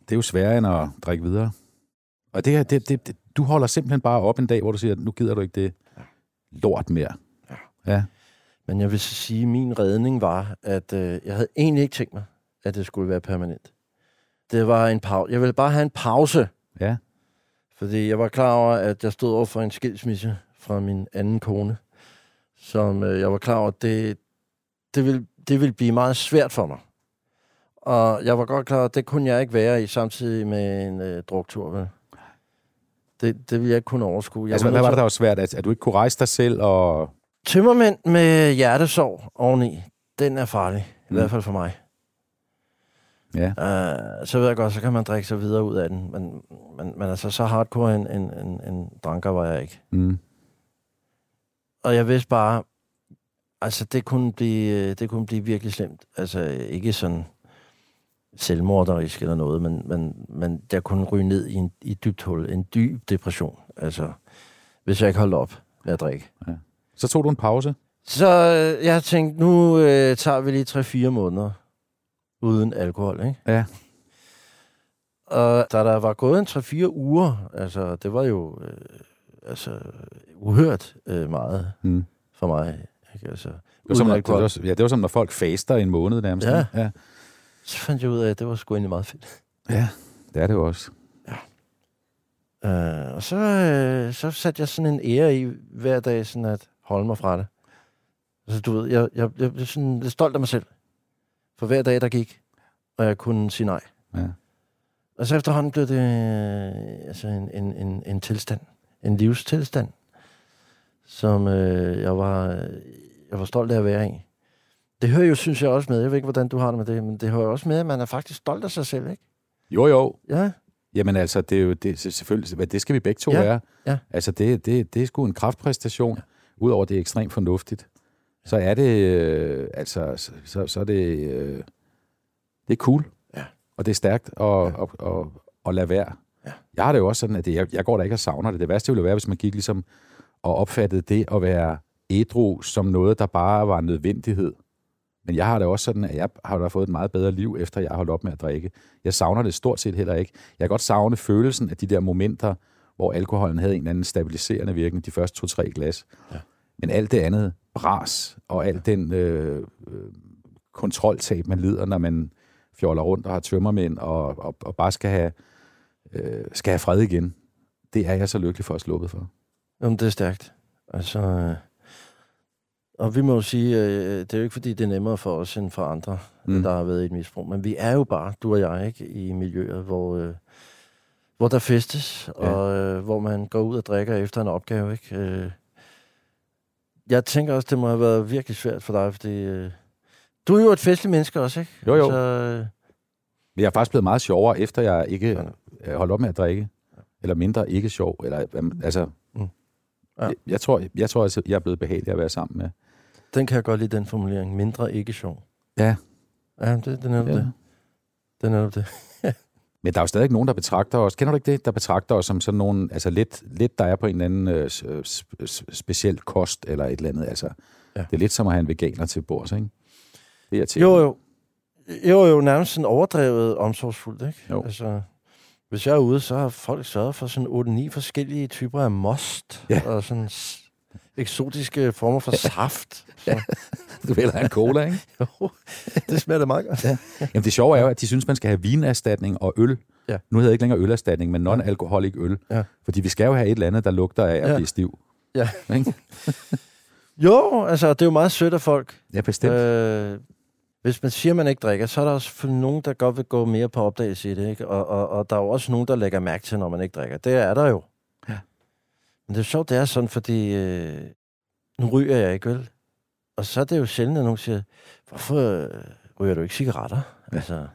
det er jo sværere end at drikke videre. Og det, her, det, det, det, du holder simpelthen bare op en dag, hvor du siger, nu gider du ikke det lort mere. Ja. Men jeg vil så sige, at min redning var, at øh, jeg havde egentlig ikke tænkt mig, at det skulle være permanent. Det var en pause. Jeg ville bare have en pause. Ja. Fordi jeg var klar over, at jeg stod over for en skilsmisse fra min anden kone, som øh, jeg var klar over, at det, det, ville, det ville blive meget svært for mig. Og jeg var godt klar over, at det kunne jeg ikke være i samtidig med en øh, druktur. Vel? Det, det ville jeg ikke kunne overskue. Jeg Altså, hvad var det, der var svært? At, at du ikke kunne rejse dig selv? Og... Tømmermænd med hjertesorg oveni, den er farlig. I Mm. hvert fald for mig. Ja. Uh, så ved jeg godt, så kan man drikke sig videre ud af den. Men, men, men altså, så hardcore en, en, en, en dranker var jeg ikke. Mm. Og jeg vidste bare, altså det kunne blive, det kunne blive virkelig slemt. Altså ikke sådan selvmorderisk eller noget, men, men, men jeg kunne ryge ned i en i et dybt hul, en dyb depression. Altså, hvis jeg ikke holdt op med at drikke. Så tog du en pause? Så øh, jeg tænkte, nu øh, tager vi lige 3-4 måneder uden alkohol, ikke? Ja. Og da der var gået en 3-4 uger, altså det var jo øh, altså, uhørt øh, meget Mm. for mig. Ikke? Altså, Det var, som, når, det, var, ja, det var som, når folk faster en måned nærmest. Ja. ja. Så fandt jeg ud af, at det var sgu egentlig meget fedt. Ja, det er det jo også. Øh, og så, øh, så satte jeg sådan en ære i hver dag, sådan at holde mig fra det. Altså, du ved, jeg, jeg, jeg blev sådan lidt stolt af mig selv. For hver dag, der gik, og jeg kunne sige nej. Ja. Og så efterhånden blev det øh, altså en, en, en, en tilstand. En livstilstand, som øh, jeg, var, jeg var stolt af at være i. Det hører jo, synes jeg, også med. Jeg ved ikke, hvordan du har det med det, men det hører jo også med, at man er faktisk stolt af sig selv, ikke? Jo, jo. Ja. Jamen altså, det er jo det, selvfølgelig, det skal vi begge to Ja, være. ja. Altså, det, det, det er sgu en kraftpræstation, ja. Udover det er ekstremt fornuftigt. Så er det, øh, altså, så, så, så er det, øh, det er cool. Ja. Og det er stærkt at, ja. at, at, at lade være. Ja. Jeg har det jo også sådan, at det, jeg, jeg går der ikke og savner det. Det værste ville være, hvis man gik ligesom og opfattede det at være ædru som noget, der bare var en nødvendighed. Men jeg har det også sådan, at jeg har da fået et meget bedre liv, efter jeg har holdt op med at drikke. Jeg savner det stort set heller ikke. Jeg kan godt savne følelsen af de der momenter, hvor alkoholen havde en eller anden stabiliserende virkning, de første to-tre glas. Ja. Men alt det andet, bras og alt den øh, øh, kontroltab, man lider, når man fjoller rundt og har tømmermænd og, og, og bare skal have, øh, skal have fred igen, det er jeg så lykkelig for at sluppet for. Jamen, det er stærkt. Altså, øh, og vi må jo sige, øh, det er jo ikke, fordi det er nemmere for os end for andre, Mm. mm. der har været i et misbrug. Men vi er jo bare, du og jeg, ikke, i miljøer, hvor, øh, hvor der festes, Ja. ja. og øh, hvor man går ud og drikker efter en opgave. Ikke? Øh, jeg tænker også, det må have været virkelig svært for dig, fordi øh, du er jo et festligt menneske også, ikke? Jo, jo. Så, øh, Men jeg er faktisk blevet meget sjovere, efter jeg ikke øh, holdt op med at drikke. Eller mindre ikke sjov. Eller, øhm, altså, Mm. ja. Ja. jeg, jeg, tror, jeg tror, altså, jeg er blevet behagelig at være sammen med. den kan jeg godt lide, den formulering. Mindre ikke sjov. Ja. Ja, det, det er netop Ja. det. Det er netop det. Men der er jo stadig nogen, der betragter os, kender du ikke det, der betragter os som sådan nogen, altså lidt, lidt der er på en eller anden øh, s- s- speciel kost eller et eller andet. Altså, ja. Det er lidt som at have en veganer til bords, ikke? Det er. Jo, jo. Jo, jo, nærmest sådan overdrevet omsorgsfuldt, ikke? Jo. Altså, hvis jeg er ude, så har folk sørget for sådan 8-9 forskellige typer af most, Ja. og sådan eksotiske former for saft. Så, Du vil have en cola, ikke? jo, det smager da meget godt. Ja. Jamen det sjove er jo, at de synes, man skal have vinerstatning og øl. Ja. Nu hedder det ikke længere ølerstatning, men non-alkoholik øl. Ja. Fordi vi skal jo have et eller andet, der lugter af at Ja. blive stiv. Ja. Ikke? Jo, altså, det er jo meget sødt af folk. Ja, bestemt. Øh. Hvis man siger, at man ikke drikker, så er der også nogen, der godt vil gå mere på opdagelse i det, ikke? Og, og, og der er jo også nogen, der lægger mærke til, når man ikke drikker. Det er der jo. Men det er sjovt, det er sådan, fordi øh, nu ryger jeg ikke øl. Og så er det jo sjældent, at nogen siger, hvorfor øh, ryger du ikke cigaretter? Ja. Altså,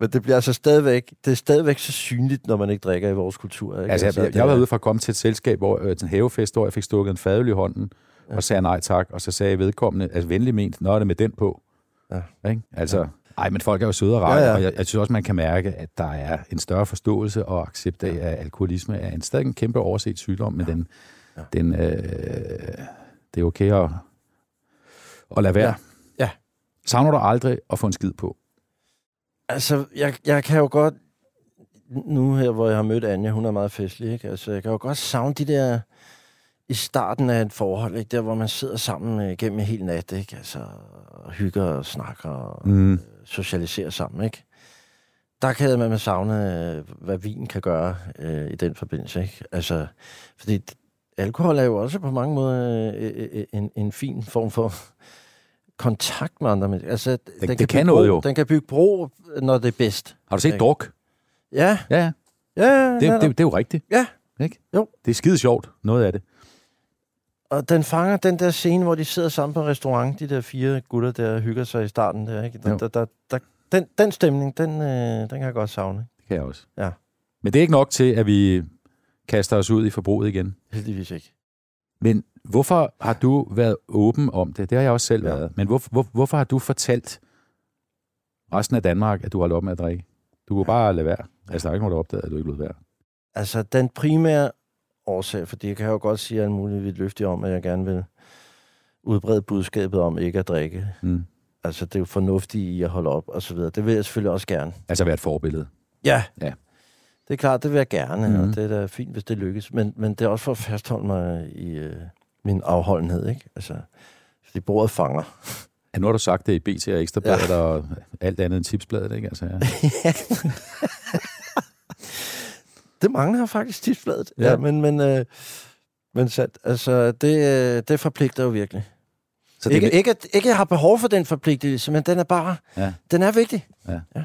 men det bliver altså stadigvæk, det er stadigvæk så synligt, når man ikke drikker i vores kultur. Ikke? Altså, jeg, jeg, det jeg var ude for at komme til et selskab, hvor, øh, til en havefest, hvor jeg fik stukket en fadøl i hånden, ja. og sagde nej tak, og så sagde vedkommende, altså venlig ment, nå er det med den på. Ja. Ikke? Altså, ja. Ej, men folk er jo søde og rare, Ja, ja. og jeg, jeg synes også, man kan mærke, at der er en større forståelse og accept af, at alkoholisme er en stadig en kæmpe overset sygdom, men den, Ja. den, øh, det er okay at, at lade være. Ja. Ja. Savner du aldrig at få en skid på? Altså, jeg, jeg kan jo godt... nu her, hvor jeg har mødt Anja, hun er meget festlig, ikke? Altså, jeg kan jo godt savne de der i starten af et forhold, ikke? Der, hvor man sidder sammen øh, gennem en hel nat, ikke? Altså, og hygger og snakker og Mm. øh, socialiserer sammen, ikke? Der kan man med savne, hvad vin kan gøre øh, i den forbindelse, ikke? Altså, fordi alkohol er jo også på mange måder øh, øh, en, en fin form for kontakt med andre mennesker. Altså, den, det kan noget bro, jo. Den kan bygge bro, når det er bedst. Har du set Ikke? druk? Ja, Ja, ja. ja. Det, netop. det, det er jo rigtigt. Ja. Ikke? Jo. Det er skide sjovt, noget af det. Og den fanger den der scene, hvor de sidder sammen på en restaurant, de der fire gutter der hygger sig i starten der, ikke? Der, der, der, der, den, den stemning, den, øh, den kan jeg godt savne. Det kan jeg også. Ja. Men det er ikke nok til, at vi kaster os ud i forbruget igen. Heldigvis ikke. Men hvorfor har du været åben om det? Det har jeg også selv Ja. været. Men hvor, hvor, hvorfor har du fortalt resten af Danmark, at du holdt op med at drikke? Du kunne bare lade være. Altså, der er ikke nogen, der opdagede, at du ikke lød være. Altså, den primære årsag, fordi jeg kan jo godt sige alt muligt vidt løftigt om, at jeg gerne vil udbrede budskabet om ikke at drikke. Mm. Altså, det er jo fornuftigt i at holde op, og så videre. Det vil jeg selvfølgelig også gerne. Altså være et forbillede. Ja. Ja. Det er klart, det vil jeg gerne, mm. Og det er da fint, hvis det lykkes. Men, men det er også for at fastholde mig i øh, min afholdenhed, ikke? Altså, fordi bordet fanger. Ja, nu har du sagt det i BT og Ekstrabladet ja. og alt andet end tipsbladet, ikke? Altså, ja. Det mangler faktisk tidsbladet. Ja. Ja. men, men, øh, men sandt, altså, det, øh, det forpligter jo virkelig. Så det, ikke, ikke, at, ikke at jeg har behov for den forpligtelse, men den er bare, Ja. den er vigtig. Ja. ja.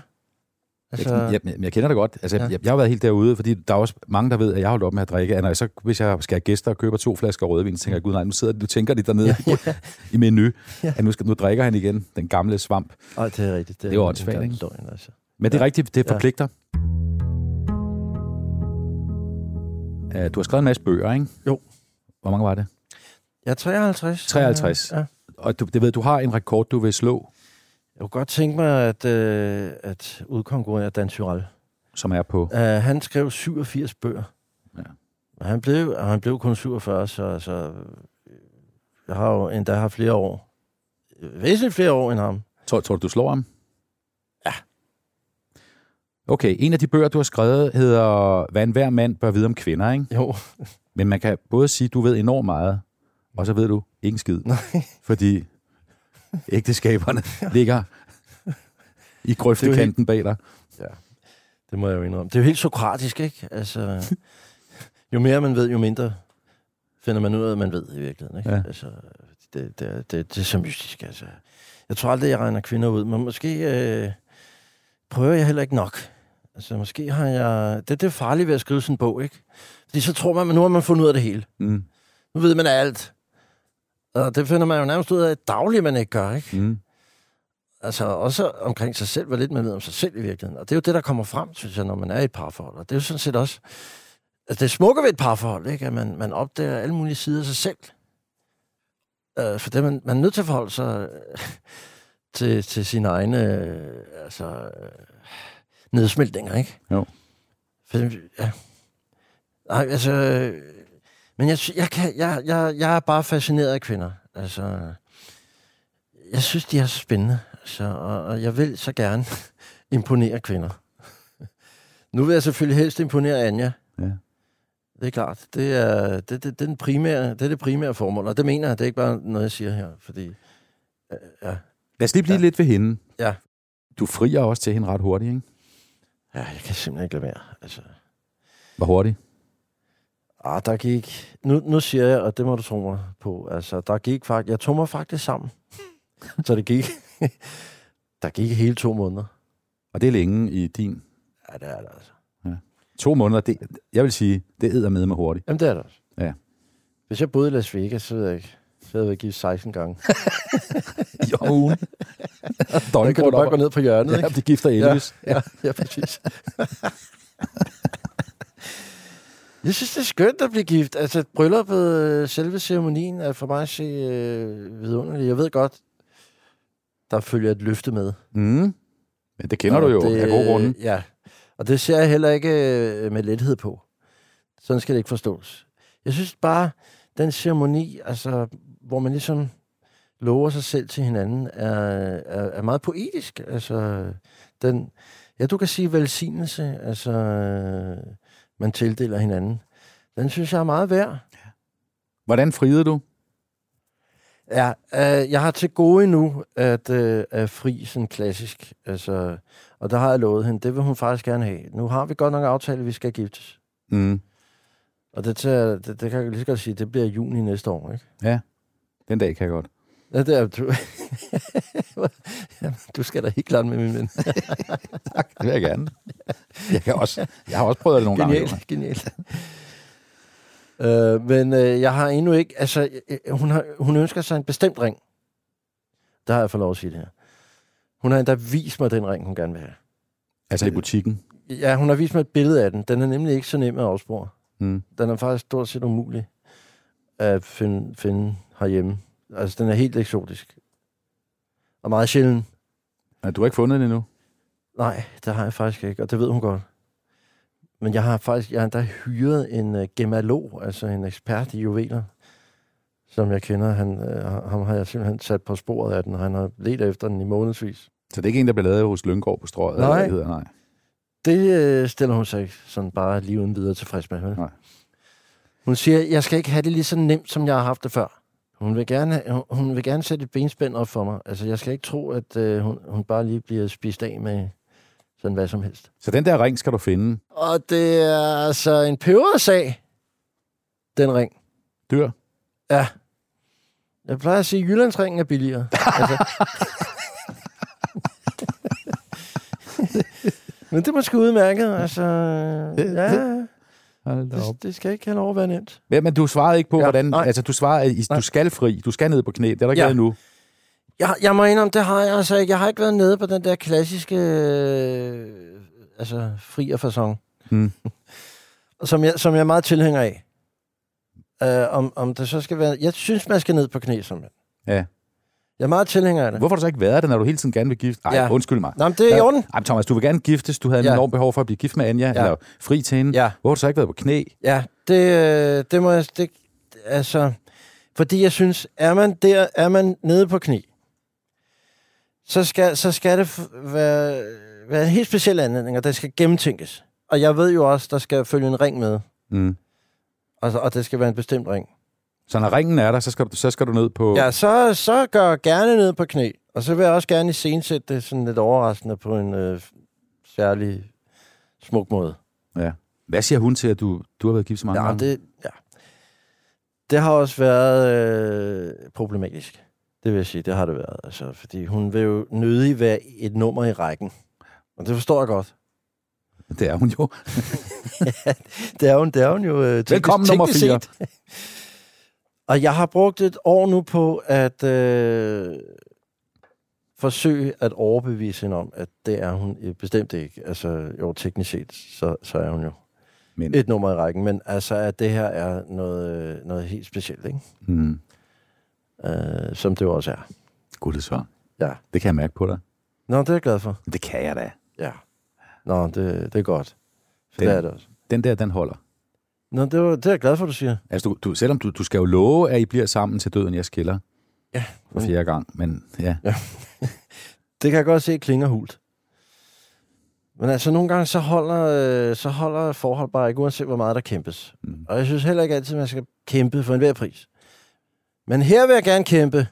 Altså, jeg, jeg, jeg kender det godt. Altså, Ja. jeg, jeg har været helt derude, fordi der er også mange, der ved, at jeg har holdt op med at drikke. Og når jeg så, hvis jeg skal have gæster og køber to flasker rødvin, så tænker jeg, gud nej, nu sidder nu tænker de dernede ja, ja. i menu, ja. at nu, skal, nu drikker han igen, den gamle svamp. Ej, det er rigtigt. Det er jo en åndssvagt, gammel ikke? Løgn, altså. Men det er rigtigt, det forpligter. Ja. Du har skrevet en masse bøger, ikke? Jo. Hvor mange var det? Jeg er 53. 53. Ja. Og du, det ved, du har en rekord, du vil slå, Jeg kunne godt tænke mig at, øh, at udkonkurrere Dan Tyrell. som er på... Uh, han skrev 87 bøger. Ja. Og han blev, og han blev kun 47, så, så jeg har jo endda haft flere år. Væsentligt flere år end ham. Tror, tror du, du slår ham? Ja. Okay, en af de bøger, du har skrevet, hedder Hvad enhver mand bør vide om kvinder, ikke? Jo. Men man kan både sige, at du ved enormt meget, og så ved du ikke en skid. Fordi ægteskaberne ligger i grøftekanten bag dig. Det må jeg jo indrømme. Det er jo helt sokratisk, ikke? Altså, jo mere man ved, jo mindre finder man ud af, at man ved i virkeligheden. Ikke? Ja. Altså, det, det, er- det, det er så mystisk. Altså. Jeg tror aldrig, jeg regner kvinder ud, men måske øh, prøver jeg heller ikke nok. Altså, måske har jeg... Det, det er farligt ved at skrive sådan en bog, ikke? Fordi så tror man, at nu har man fundet ud af det hele. Mm. Nu ved man alt. Og det finder man jo nærmest ud af dagligt, man ikke gør, ikke? Mm. Altså også omkring sig selv, hvor lidt man ved om sig selv i virkeligheden. Og det er jo det, der kommer frem, synes jeg, når man er i et parforhold. Og det er jo sådan set også... Altså det smukke ved et parforhold, ikke? At man, man opdager alle mulige sider af sig selv. Øh, for det, man, man er nødt til at forholde sig til, til sine egne øh, altså, øh, nedsmeltninger, ikke? Jo. For, ja. Nej, altså... øh, Men jeg, jeg, kan, jeg, jeg, jeg er bare fascineret af kvinder. Altså, jeg synes, de er så spændende. Altså, og, og jeg vil så gerne imponere kvinder. Nu vil jeg selvfølgelig helst imponere Anja. Ja. Det er klart. Det er det, det, det, er den primære, det er det primære formål. Og det mener jeg, det er ikke bare noget, jeg siger her. Fordi, øh, ja. Lad os lige blive ja. lidt ved hende. Ja. Du frier også til hende ret hurtigt, ikke? ja, jeg kan simpelthen ikke lade være. Altså, Hvor hurtigt? ah, der gik... Nu, nu siger jeg, og det må du tro mig på. Altså, der gik faktisk... Jeg tog mig faktisk sammen. så det gik... der gik hele to måneder. Og det er længe i din... Ja, det er det altså. To måneder, det, jeg vil sige, det æder med med hurtigt. Jamen, det er det også. Ja. Hvis jeg boede i Las Vegas, så ved jeg ikke. Så havde jeg givet 16 gange. I ugen. Der kan du bare gå ned på hjørnet, Ja, ikke? det gifter Elvis. Ja, ja, ja præcis. jeg synes, det er skønt at blive gift. Altså, brylluppet, øh, selve ceremonien, er for mig at se øh, vidunderligt. Jeg ved godt, der følger et løfte med. Mm. Men det kender du Og jo det, af gode grunde. Ja, og det ser jeg heller ikke øh, med lethed på. Sådan skal det ikke forstås. Jeg synes bare, den ceremoni, altså, hvor man ligesom lover sig selv til hinanden, er, er, er meget poetisk. Altså, den, Ja, du kan sige velsignelse, altså man tildeler hinanden. Den synes jeg er meget værd. Hvordan friede du? Ja, øh, jeg har til gode nu at, øh, at fri sådan klassisk. Altså, og der har jeg lovet hende, det vil hun faktisk gerne have. Nu har vi godt nok aftalt, at vi skal giftes. Mm. Og det, tager, det, det kan jeg lige så godt sige, det bliver juni næste år, ikke? Ja, den dag kan jeg godt. Ja, det er du. Jamen, du skal da helt klart med min ven. tak, det vil jeg gerne. Jeg, kan også, jeg har også prøvet det nogle Genialt, gange. genialt. Øh, men øh, jeg har endnu ikke... Altså, øh, hun, har, hun ønsker sig en bestemt ring. Der har jeg fået lov at sige det her. Hun har endda vist mig den ring, hun gerne vil have. Altså i butikken. Ja, hun har vist mig et billede af den. Den er nemlig ikke så nem at afspore. Mm. Den er faktisk stort set umulig at finde, finde herhjemme. Altså, den er helt eksotisk. Og meget sjælden. Men du har ikke fundet den endnu? Nej, det har jeg faktisk ikke, og det ved hun godt. Men jeg har faktisk, jeg har endda hyret en uh, gemalog, altså en ekspert i juveler, som jeg kender. Han, uh, ham har jeg simpelthen sat på sporet af den, og han har let efter den i månedsvis. Så det er ikke en, der bliver lavet hos Lyngård på strøget? eller Nej. det hedder, nej. Det uh, stiller hun sig ikke sådan bare lige uden videre tilfreds med. Vel? Nej. Hun siger, jeg skal ikke have det lige så nemt, som jeg har haft det før. Hun vil gerne, hun, vil gerne sætte et benspænd op for mig. Altså, jeg skal ikke tro, at uh, hun, hun bare lige bliver spist af med sådan hvad som helst. Så den der ring skal du finde. Og det er altså en pebersag, den ring. Dyr. Ja. Jeg plejer at sige, at Jyllandsringen er billigere. altså. Men det er måske udmærket. Altså, ja, Hold da op. det, det skal ikke have lov at være nemt. Ja, men du svarede ikke på, Ja, hvordan... nej. Altså, du svarede, du Nej. skal fri. Du skal ned på knæ. Det er der ikke Ja. ja. endnu. Jeg, jeg må indrømme, det har jeg altså ikke. Jeg har ikke været nede på den der klassiske øh, altså, fri og fasong. Hmm. som, jeg, som jeg er meget tilhænger af. Uh, om, om det så skal være... Jeg synes, man skal ned på knæ som mand. Ja. Jeg er meget tilhænger af det. Hvorfor har du så ikke været det, når du hele tiden gerne vil gifte? Ej, Ja. undskyld mig. Nå, men det er i Ja. orden. Ej, men Thomas, du vil gerne giftes. Du havde ja. En enorm behov for at blive gift med Anja, Ja. eller fri til hende. Ja. Hvorfor har du så ikke været på knæ? Ja, det, øh, det må jeg... Det, altså, fordi jeg synes, er man der, er man nede på knæ, så skal, så skal det være, være en helt speciel anledning, og det skal gennemtænkes. Og jeg ved jo også, der skal følge en ring med, Mm. altså, og det skal være en bestemt ring. Så når ringen er der, så skal du, så skal du ned på... Ja, så, så gør gerne ned på knæ. Og så vil jeg også gerne iscenesætte det sådan lidt overraskende på en øh, særlig smuk måde. ja. Hvad siger hun til, at du, du har været gift så mange Ja, gange? det, ja. det har også været øh, problematisk. Det vil jeg sige, det har det været. Altså, fordi hun vil jo nødig være et nummer i rækken. Og det forstår jeg godt. det er hun jo. Det er hun, det er hun jo øh, Velkommen nummer fire. set. Og jeg har brugt et år nu på at øh, forsøge at overbevise hende om, at det er hun øh, bestemt ikke. Altså, jo, teknisk set, så, så er hun jo Men, et nummer i rækken. Men altså, at det her er noget, øh, noget helt specielt, ikke? mm, Øh, som det jo også er. gud, så. Ja. Det kan jeg mærke på dig. Nå, det er jeg glad for. Det kan jeg da. Ja. Nå, det, det er godt. For Den- det er det også. Den der, den holder. Nå, det, var, det er jeg glad for, du siger. Altså, du, du, selvom du, du skal jo love, at I bliver sammen til døden, jeg skiller Ja. for fjerde gang. Men ja, Det kan jeg godt se klinger hult. Men altså, nogle gange så holder, øh, så holder forhold bare ikke, uanset hvor meget der kæmpes. Mm. Og jeg synes heller ikke altid, man skal kæmpe for enhver pris. Men her vil jeg gerne kæmpe.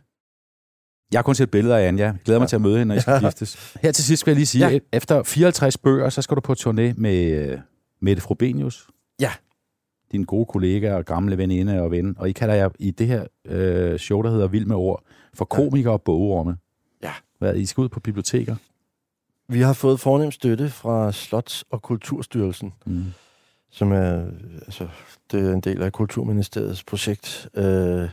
jeg har kun set billeder af Anja. Jeg glæder mig Ja. til at møde hende, når I skal Ja. giftes. Her til sidst vil jeg lige sige, Ja. ja. efter 54 bøger, så skal du på turné med øh, Mette Frobenius. Din gode kollega og gamle veninde og ven. Og I kalder jer i det her øh, show, der hedder Vild med ord, for komikere og bogorme. Ja. Hvad, I skal ud på biblioteker? Vi har fået fornem støtte fra Slots- og Kulturstyrelsen, Mm. som er, altså, det er en del af Kulturministeriets projekt. Øh,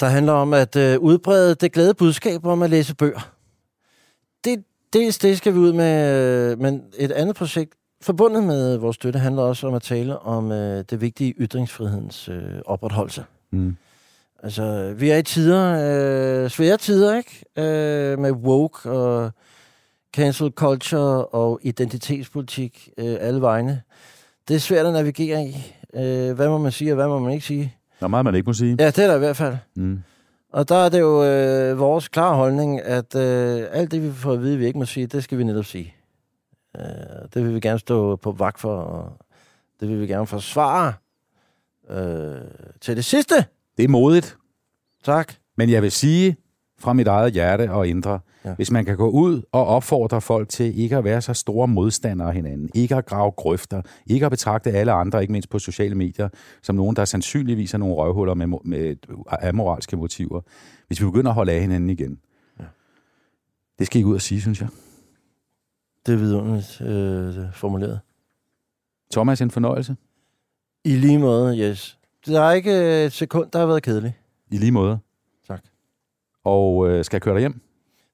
der handler om at øh, udbrede det glade budskab om at læse bøger. Det, det, det skal vi ud med, øh, men et andet projekt, forbundet med vores støtte, handler også om at tale om øh, det vigtige ytringsfrihedens øh, opretholdelse. Mm. Altså, vi er i tider, øh, svære tider, ikke? Øh, med woke og cancel culture og identitetspolitik øh, alle vegne. Det er svært at navigere i. Øh, hvad må man sige, og hvad må man ikke sige? Der er meget, man ikke må sige. Ja, det er der i hvert fald. Mm. Og der er det jo øh, vores klare holdning, at øh, alt det, vi får at vide, vi ikke må sige, det skal vi netop sige. Øh, det vil vi gerne stå på vagt for, og det vil vi gerne forsvare. Øh, til det sidste. Det er modigt. Tak. Men jeg vil sige fra mit eget hjerte og indre, ja. hvis man kan gå ud og opfordre folk til ikke at være så store modstandere af hinanden, ikke at grave grøfter, ikke at betragte alle andre, ikke mindst på sociale medier, som nogen, der sandsynligvis er nogle røvhuller med, med amoralske motiver. Hvis vi begynder at holde af hinanden igen. Ja. Det skal I ud og sige, synes jeg. Det er vidunderligt øh, formuleret. Thomas, en fornøjelse. I lige måde, yes. Der er ikke et sekund, der har været kedeligt. I lige måde. Tak. Og øh, skal jeg køre dig hjem?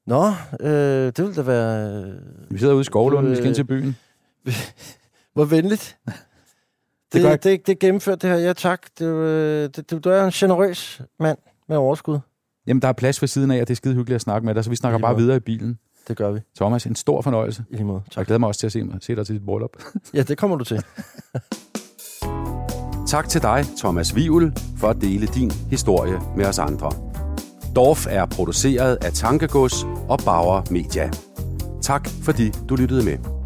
Nå, øh, det ville da være... Øh, Vi sidder ude i Skovlund, Du, vi skal ind øh, til byen. hvor venligt. Det Det, det, det, gennemført, det her. Ja, tak. Øh, det, du, du er en generøs mand med overskud. Jamen, der er plads ved siden af, og det er skide hyggeligt at snakke med dig, så vi snakker bare videre i bilen. Det gør vi. Thomas, en stor fornøjelse. I lige måde. Og jeg glæder mig også til at se, se dig til dit bryllup. Ja, det kommer du til. Tak til dig, Thomas Vivl, for at dele din historie med os andre. Dorf er produceret af Tankegods og Bauer Media. Tak fordi du lyttede med.